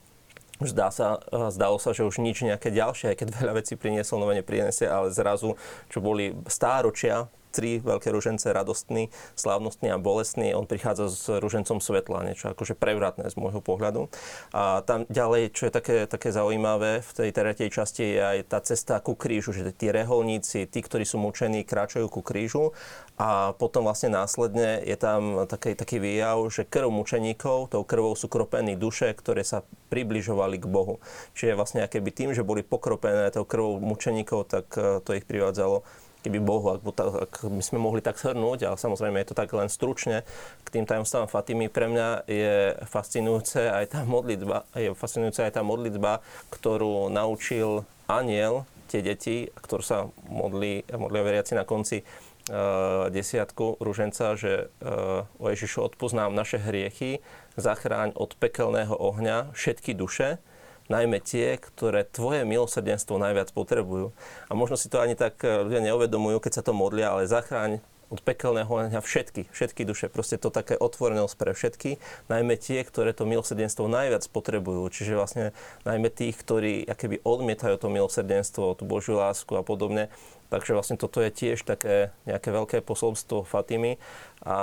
Zdá sa, e, zdalo sa, že už nič nejaké ďalšie, aj keď veľa vecí priniesol, nové neprinesie, ale zrazu, čo boli stáročia tri veľké ružence, radostný, slávnostný a bolestný. On prichádza s ružencom svetla, niečo akože prevratné z môjho pohľadu. A tam ďalej, čo je také, také zaujímavé v tej tretej časti, je aj tá cesta ku krížu, že tí reholníci, tí, ktorí sú mučení, kráčajú ku krížu a potom vlastne následne je tam taký, taký výjav, že krv mučeníkov, tou krvou sú kropení duše, ktoré sa približovali k Bohu. Čiže vlastne keby tým, že boli pokropené tou krvou mučeníkov, tak eh, to ich privádzalo keby Bohu, ak, ak by sme mohli tak shrnúť, ale samozrejme je to tak len stručne, k tým tajomstvám Fatimy. Pre mňa je fascinujúce aj tá modlitba, je fascinujúca aj tá modlitba, ktorú naučil aniel tie deti, ktorú sa modlí, modlia veriaci na konci uh, desiatku ruženca, že uh, o Ježišu odpoznám naše hriechy, zachráň od pekelného ohňa všetky duše, najmä tie, ktoré tvoje milosrdenstvo najviac potrebujú. A možno si to ani tak eh, ľudia neuvedomujú, keď sa to modlia, ale zachráň od pekelného ohňa všetky, všetky duše. Proste to také otvorenosť pre všetky, najmä tie, ktoré to milosrdenstvo najviac potrebujú. Čiže vlastne najmä tých, ktorí akéby odmietajú to milosrdenstvo, tú Božiu lásku a podobne. Takže vlastne toto je tiež také nejaké veľké posolstvo Fatimy. A, a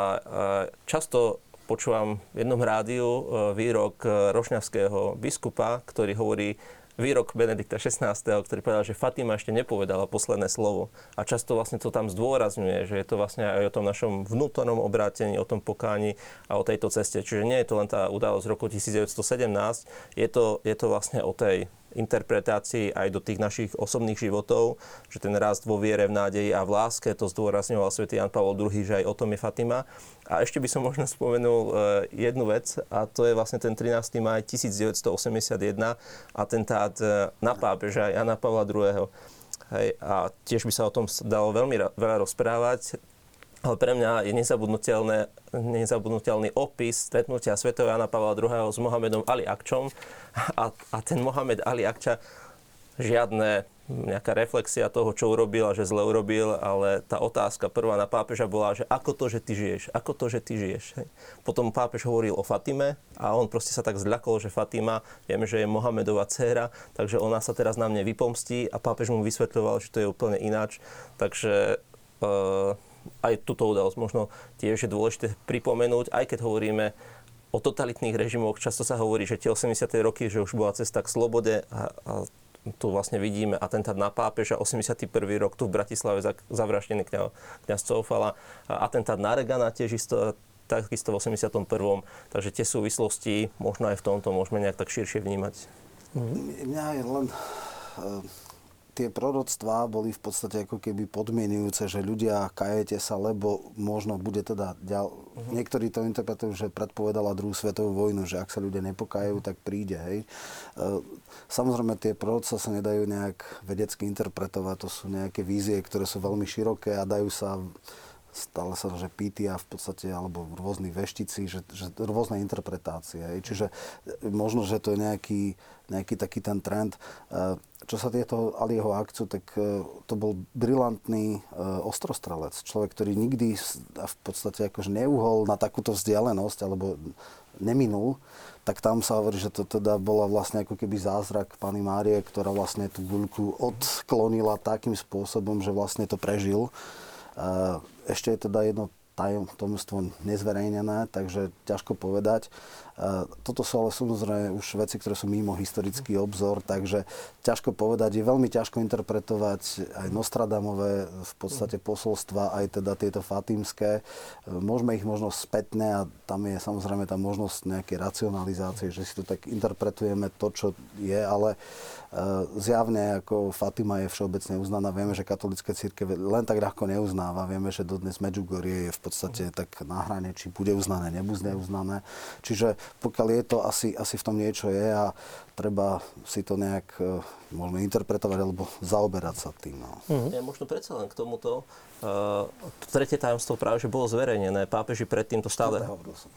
často počúvam v jednom rádiu e, výrok e, rošňavského biskupa, ktorý hovorí, výrok Benedikta XVI, ktorý povedal, že Fatima ešte nepovedala posledné slovo. A často vlastne to tam zdôrazňuje, že je to vlastne aj o tom našom vnútornom obrátení, o tom pokáni a o tejto ceste. Čiže nie je to len tá udalosť z roku 1917, je to, je to vlastne o tej interpretácii aj do tých našich osobných životov, že ten rast vo viere, v nádeji a v láske, to zdôrazňoval svätý Jan Pavel II, že aj o tom je Fatima. A ešte by som možno spomenul e, jednu vec, a to je vlastne ten 13. maj 1981, atentát e, na pápeža Jana Pavla II. Hej, a tiež by sa o tom dalo veľmi veľa rozprávať. Ale pre mňa je nezabudnutelný opis stretnutia Sv. Jana Pavla II. s Mohamedom Ali Akčom. A, a ten Mohamed Ali Akča žiadne nejaká reflexia toho, čo urobil a že zle urobil, ale tá otázka prvá na pápeža bola, že ako to, že ty žiješ, ako to, že ty žiješ. Potom pápež hovoril o Fatime a on proste sa tak zľakol, že Fatima, vieme, že je Mohamedová dcéra, takže ona sa teraz na mne vypomstí a pápež mu vysvetľoval, že to je úplne ináč. Takže uh, aj túto udalosť možno tiež je dôležité pripomenúť, aj keď hovoríme o totalitných režimoch, často sa hovorí, že tie 80. roky, že už bola cesta k slobode a, a tu vlastne vidíme atentát na pápeža, 81. rok tu v Bratislave zavraždený kňaz Coufala, atentát na Regana tiež isto, takisto v 81. Takže tie súvislosti možno aj v tomto môžeme nejak tak širšie vnímať. Mňa je len e, tie proroctvá boli v podstate ako keby podmienujúce, že ľudia kajete sa, lebo možno bude teda ďal... Uh-huh. Niektorí to interpretujú, že predpovedala druhú svetovú vojnu, že ak sa ľudia nepokajú, tak príde, hej. E, samozrejme, tie proroctvá sa nedajú nejak vedecky interpretovať, to sú nejaké vízie, ktoré sú veľmi široké a dajú sa stále sa, že pítia v podstate, alebo rôzni veštici, že, že rôzne interpretácie. Čiže možno, že to je nejaký, nejaký taký ten trend. E, čo sa tieto Aliho akciu, tak e, to bol brilantný e, ostrostrelec. Človek, ktorý nikdy v podstate akože neuhol na takúto vzdialenosť, alebo neminul, tak tam sa hovorí, že to teda bola vlastne ako keby zázrak Pany Márie, ktorá vlastne tú guľku odklonila takým spôsobom, že vlastne to prežil. Ešte je teda jedno tajomstvo nezverejnené, takže ťažko povedať. Toto sú ale samozrejme už veci, ktoré sú mimo historický obzor, takže ťažko povedať. Je veľmi ťažko interpretovať aj Nostradamové v podstate posolstva, aj teda tieto fatímske. Môžeme ich možno spätne a tam je samozrejme tá možnosť nejakej racionalizácie, že si to tak interpretujeme to, čo je, ale e, zjavne ako Fatima je všeobecne uznaná. Vieme, že katolické církev len tak ľahko neuznáva. Vieme, že dodnes Medjugorje je v podstate tak na hrane, či bude uznané, nebude uznané. Čiže pokiaľ je to, asi, asi v tom niečo je a treba si to nejak e, možno interpretovať alebo zaoberať sa tým. No. Mm-hmm. Ja možno predsa len k tomuto. Uh, to tretie tajomstvo práve, že bolo zverejnené. Pápeži predtým to stále...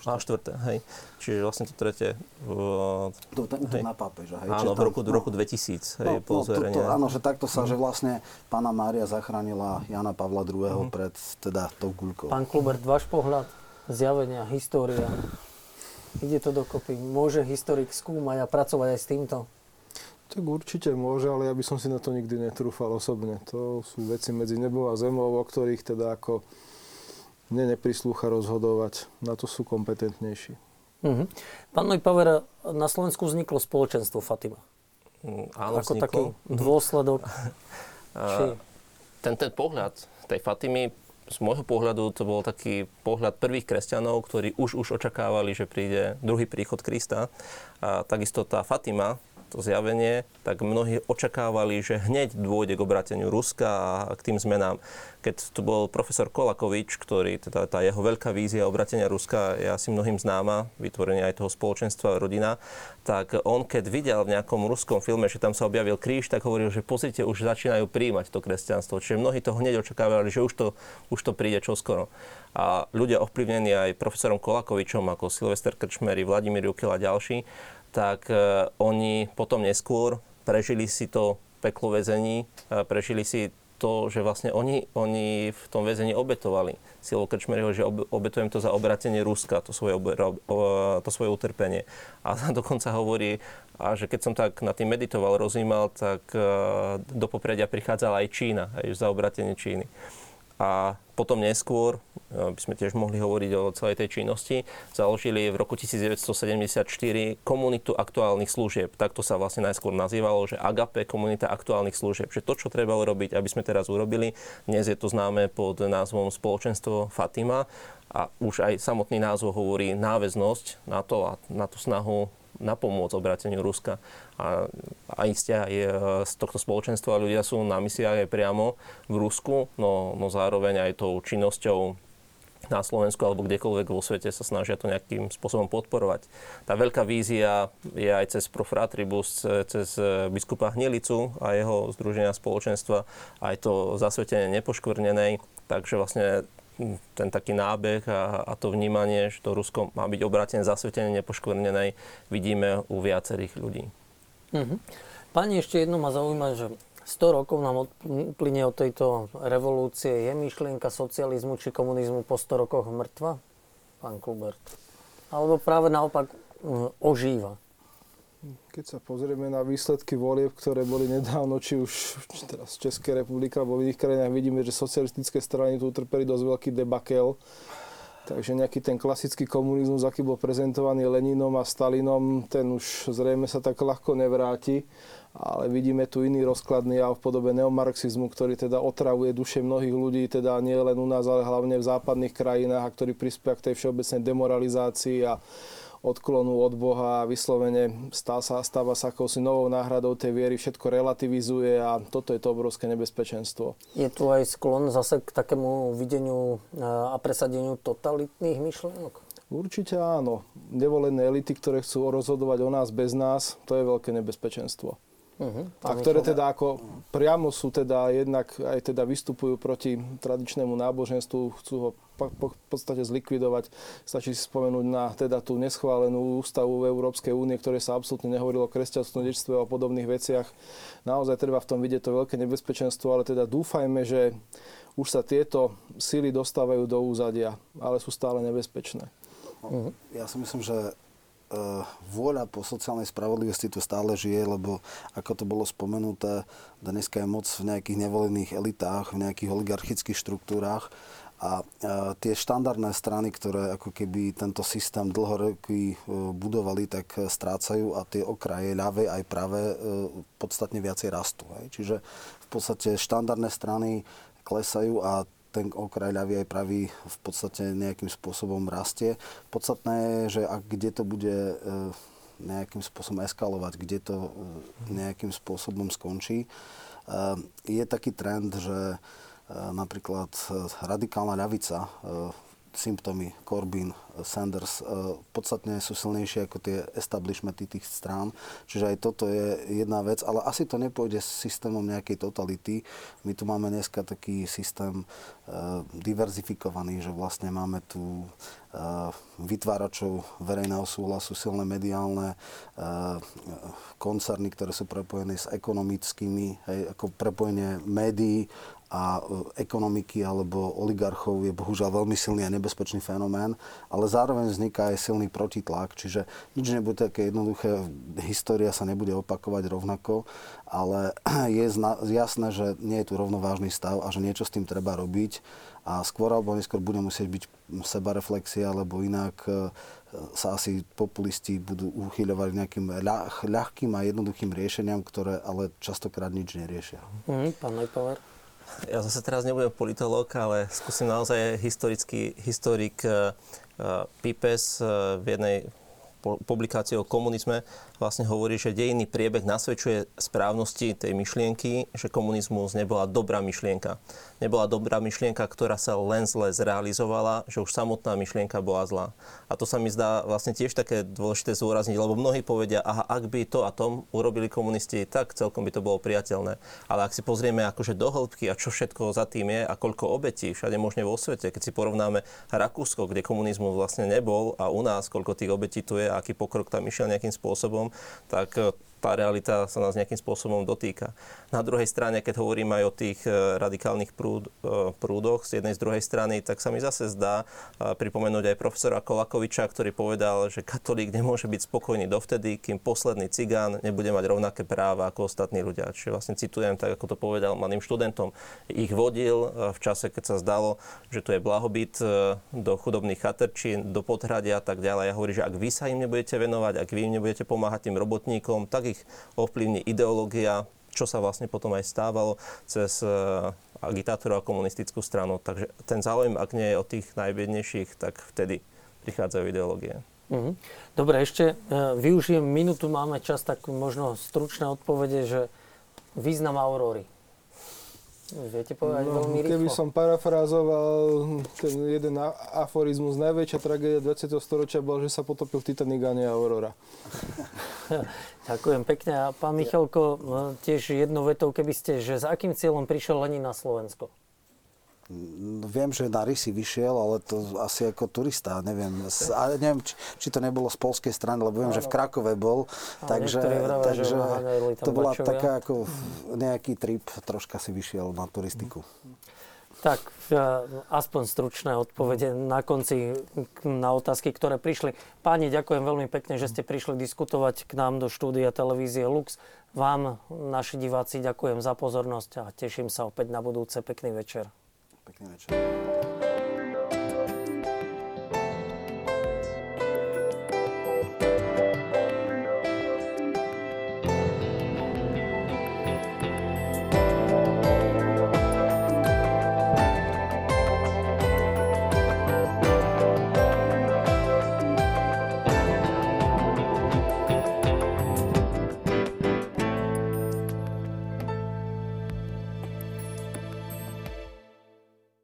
A štvrté, hej. Čiže vlastne to tretie... Uh, to, to, to na pápeža, hej. Áno, v roku, no, roku 2000, hej, no, bolo no, zverejnené. áno, že takto sa, mm-hmm. že vlastne pána Mária zachránila Jana Pavla II. Mm-hmm. pred teda tou guľkou. Pán Klubert, váš pohľad, zjavenia, história, Ide to dokopy. Môže historik skúmať a pracovať aj s týmto? Tak určite môže, ale ja by som si na to nikdy netrúfal osobne. To sú veci medzi nebou a zemou, o ktorých teda ako mne neprislúcha rozhodovať. Na to sú kompetentnejší. Uh-huh. Pán Paver, na Slovensku vzniklo spoločenstvo Fatima. Mm, áno, Ako vzniklo. taký dôsledok. Či... ten, ten pohľad tej Fatimy z môjho pohľadu to bol taký pohľad prvých kresťanov, ktorí už už očakávali, že príde druhý príchod Krista. A takisto tá Fatima, to zjavenie, tak mnohí očakávali, že hneď dôjde k obrateniu Ruska a k tým zmenám. Keď tu bol profesor Kolakovič, ktorý, teda tá jeho veľká vízia obratenia Ruska je asi mnohým známa, vytvorenie aj toho spoločenstva rodina, tak on keď videl v nejakom ruskom filme, že tam sa objavil kríž, tak hovoril, že pozrite, už začínajú príjmať to kresťanstvo. Čiže mnohí to hneď očakávali, že už to, už to príde čoskoro. A ľudia ovplyvnení aj profesorom Kolakovičom, ako Silvester Krčmery, Vladimír Jukel a ďalší, tak e, oni potom neskôr prežili si to peklo väzení, prežili si to, že vlastne oni, oni v tom väzení obetovali. Silo Krčmer že obetujem to za obratenie Ruska, to svoje, to svoje utrpenie. A dokonca hovorí, a že keď som tak na tým meditoval, rozímal, tak e, do popredia prichádzala aj Čína, aj za obratenie Číny. A potom neskôr, e, by sme tiež mohli hovoriť o celej tej činnosti, založili v roku 1974 komunitu aktuálnych služieb. Takto sa vlastne najskôr nazývalo, že AGAPE, komunita aktuálnych služieb. Že to, čo treba urobiť, aby sme teraz urobili, dnes je to známe pod názvom Spoločenstvo Fatima a už aj samotný názov hovorí náväznosť na to a na tú snahu na pomoc obrateniu Ruska. A, a iste aj e, z tohto spoločenstva ľudia sú na misiách aj priamo v Rusku, no, no zároveň aj tou činnosťou na Slovensku alebo kdekoľvek vo svete sa snažia to nejakým spôsobom podporovať. Tá veľká vízia je aj cez Profratribus, cez e, biskupa Hnilicu a jeho združenia spoločenstva, aj to zasvetenie nepoškvrnenej. Takže vlastne ten taký nábeh a, a to vnímanie, že to Rusko má byť obrátené, zasvetené, nepoškvrnenej, vidíme u viacerých ľudí. Mhm. Pani, ešte jedno ma zaujíma, že 100 rokov nám uplynie od tejto revolúcie. Je myšlienka socializmu či komunizmu po 100 rokoch mŕtva? Pán Kubert. Alebo práve naopak mm, ožíva? Keď sa pozrieme na výsledky volieb, ktoré boli nedávno, či už teraz v Českej republike alebo v iných krajinách, vidíme, že socialistické strany tu utrpeli dosť veľký debakel. Takže nejaký ten klasický komunizmus, aký bol prezentovaný Leninom a Stalinom, ten už zrejme sa tak ľahko nevráti. Ale vidíme tu iný rozkladný jav v podobe neomarxizmu, ktorý teda otravuje duše mnohých ľudí, teda nie len u nás, ale hlavne v západných krajinách a ktorý prispieva k tej všeobecnej demoralizácii a odklonu od Boha a vyslovene stáva sa, stáva sa akousi novou náhradou tej viery, všetko relativizuje a toto je to obrovské nebezpečenstvo. Je tu aj sklon zase k takému videniu e, a presadeniu totalitných myšlienok? Určite áno. Nevolené elity, ktoré chcú rozhodovať o nás bez nás, to je veľké nebezpečenstvo. Uh-huh. A ktoré teda ako priamo sú teda jednak aj teda vystupujú proti tradičnému náboženstvu, chcú ho v podstate zlikvidovať. Stačí si spomenúť na teda tú neschválenú ústavu v Európskej únie, ktoré sa absolútne nehovorilo o kresťanskom detstve a o podobných veciach. Naozaj treba v tom vidieť to veľké nebezpečenstvo, ale teda dúfajme, že už sa tieto síly dostávajú do úzadia, ale sú stále nebezpečné. Uh-huh. Ja si myslím, že vôľa po sociálnej spravodlivosti tu stále žije, lebo ako to bolo spomenuté, dneska je moc v nejakých nevolených elitách, v nejakých oligarchických štruktúrách a eh, tie štandardné strany, ktoré ako keby tento systém dlhoroky eh, budovali, tak strácajú a tie okraje ľavé aj pravé podstatne viacej rastú. Čiže v podstate štandardné strany klesajú a ten okraj ľavý aj pravý v podstate nejakým spôsobom rastie. Podstatné je, že ak kde to bude e, nejakým spôsobom eskalovať, kde to e, nejakým spôsobom skončí. E, je taký trend, že napríklad radikálna ľavica symptómy Corbyn, Sanders uh, podstatne sú silnejšie ako tie establishmenty tých strán. Čiže aj toto je jedna vec, ale asi to nepôjde s systémom nejakej totality. My tu máme dneska taký systém uh, diverzifikovaný, že vlastne máme tu vytváračov verejného súhlasu, silné mediálne koncerny, ktoré sú prepojené s ekonomickými, hej, ako prepojenie médií a ekonomiky alebo oligarchov je bohužiaľ veľmi silný a nebezpečný fenomén, ale zároveň vzniká aj silný protitlak, čiže nič nebude také jednoduché, história sa nebude opakovať rovnako, ale je jasné, že nie je tu rovnovážny stav a že niečo s tým treba robiť a skôr alebo neskôr bude musieť byť sebareflexia, lebo inak e, sa asi populisti budú uchyľovať nejakým ľah, ľahkým a jednoduchým riešeniam, ktoré ale častokrát nič neriešia. Mm, pán Lejpover? Ja zase teraz nebudem politológ, ale skúsim naozaj historický historik uh, Pipes uh, v jednej publikácii o komunizme vlastne hovorí, že dejinný priebeh nasvedčuje správnosti tej myšlienky, že komunizmus nebola dobrá myšlienka. Nebola dobrá myšlienka, ktorá sa len zle zrealizovala, že už samotná myšlienka bola zlá. A to sa mi zdá vlastne tiež také dôležité zúrazniť, lebo mnohí povedia, aha, ak by to a tom urobili komunisti, tak celkom by to bolo priateľné. Ale ak si pozrieme akože do hĺbky a čo všetko za tým je a koľko obetí všade možne vo svete, keď si porovnáme Rakúsko, kde komunizmus vlastne nebol a u nás koľko tých obetí tu je a aký pokrok tam išiel nejakým spôsobom, tak e, tá realita sa nás nejakým spôsobom dotýka. Na druhej strane, keď hovorím aj o tých e, radikálnych prúd, e, prúdoch z jednej z druhej strany, tak sa mi zase zdá e, pripomenúť aj profesora Kolakoviča, ktorý povedal, že katolík nemôže byť spokojný dovtedy, kým posledný cigán nebude mať rovnaké práva ako ostatní ľudia. Čiže vlastne citujem tak, ako to povedal mladým študentom. Ich vodil v čase, keď sa zdalo, že tu je blahobyt do chudobných chatrčín, do podhradia a tak ďalej. A hovorí, že ak vy sa im nebudete venovať, ak vy im nebudete pomáhať tým robotníkom, tak ich ovplyvní ideológia, čo sa vlastne potom aj stávalo cez e, agitátorov a komunistickú stranu. Takže ten záujem, ak nie je od tých najbiednejších, tak vtedy prichádzajú ideológie. Mhm. Dobre, ešte e, využijem minútu, máme čas, tak možno stručné odpovede, že význam auróry. Viete povedať No, veľmi keby rýchlo? som parafrázoval ten jeden aforizmus, najväčšia tragédia 20. storočia bola, že sa potopil Titanic a nie Aurora. Ďakujem pekne. A pán Michalko, e, tiež jednou vetou, keby ste, že s akým cieľom prišiel Lenin na Slovensko? No, Viem, že na Rysy vyšiel, ale to asi ako turista, neviem. A neviem, či, či to nebolo z polskej strany, lebo viem, že v Krakove bol. Takže že takže to bola bačovia. taká ako nejaký trip, troška si vyšiel na turistiku. Tak, aspoň stručné odpovede na konci na otázky, ktoré prišli. Páni, ďakujem veľmi pekne, že ste prišli diskutovať k nám do štúdia televízie Lux. Vám, naši diváci, ďakujem za pozornosť a teším sa opäť na budúce. Pekný večer. Pekný večer.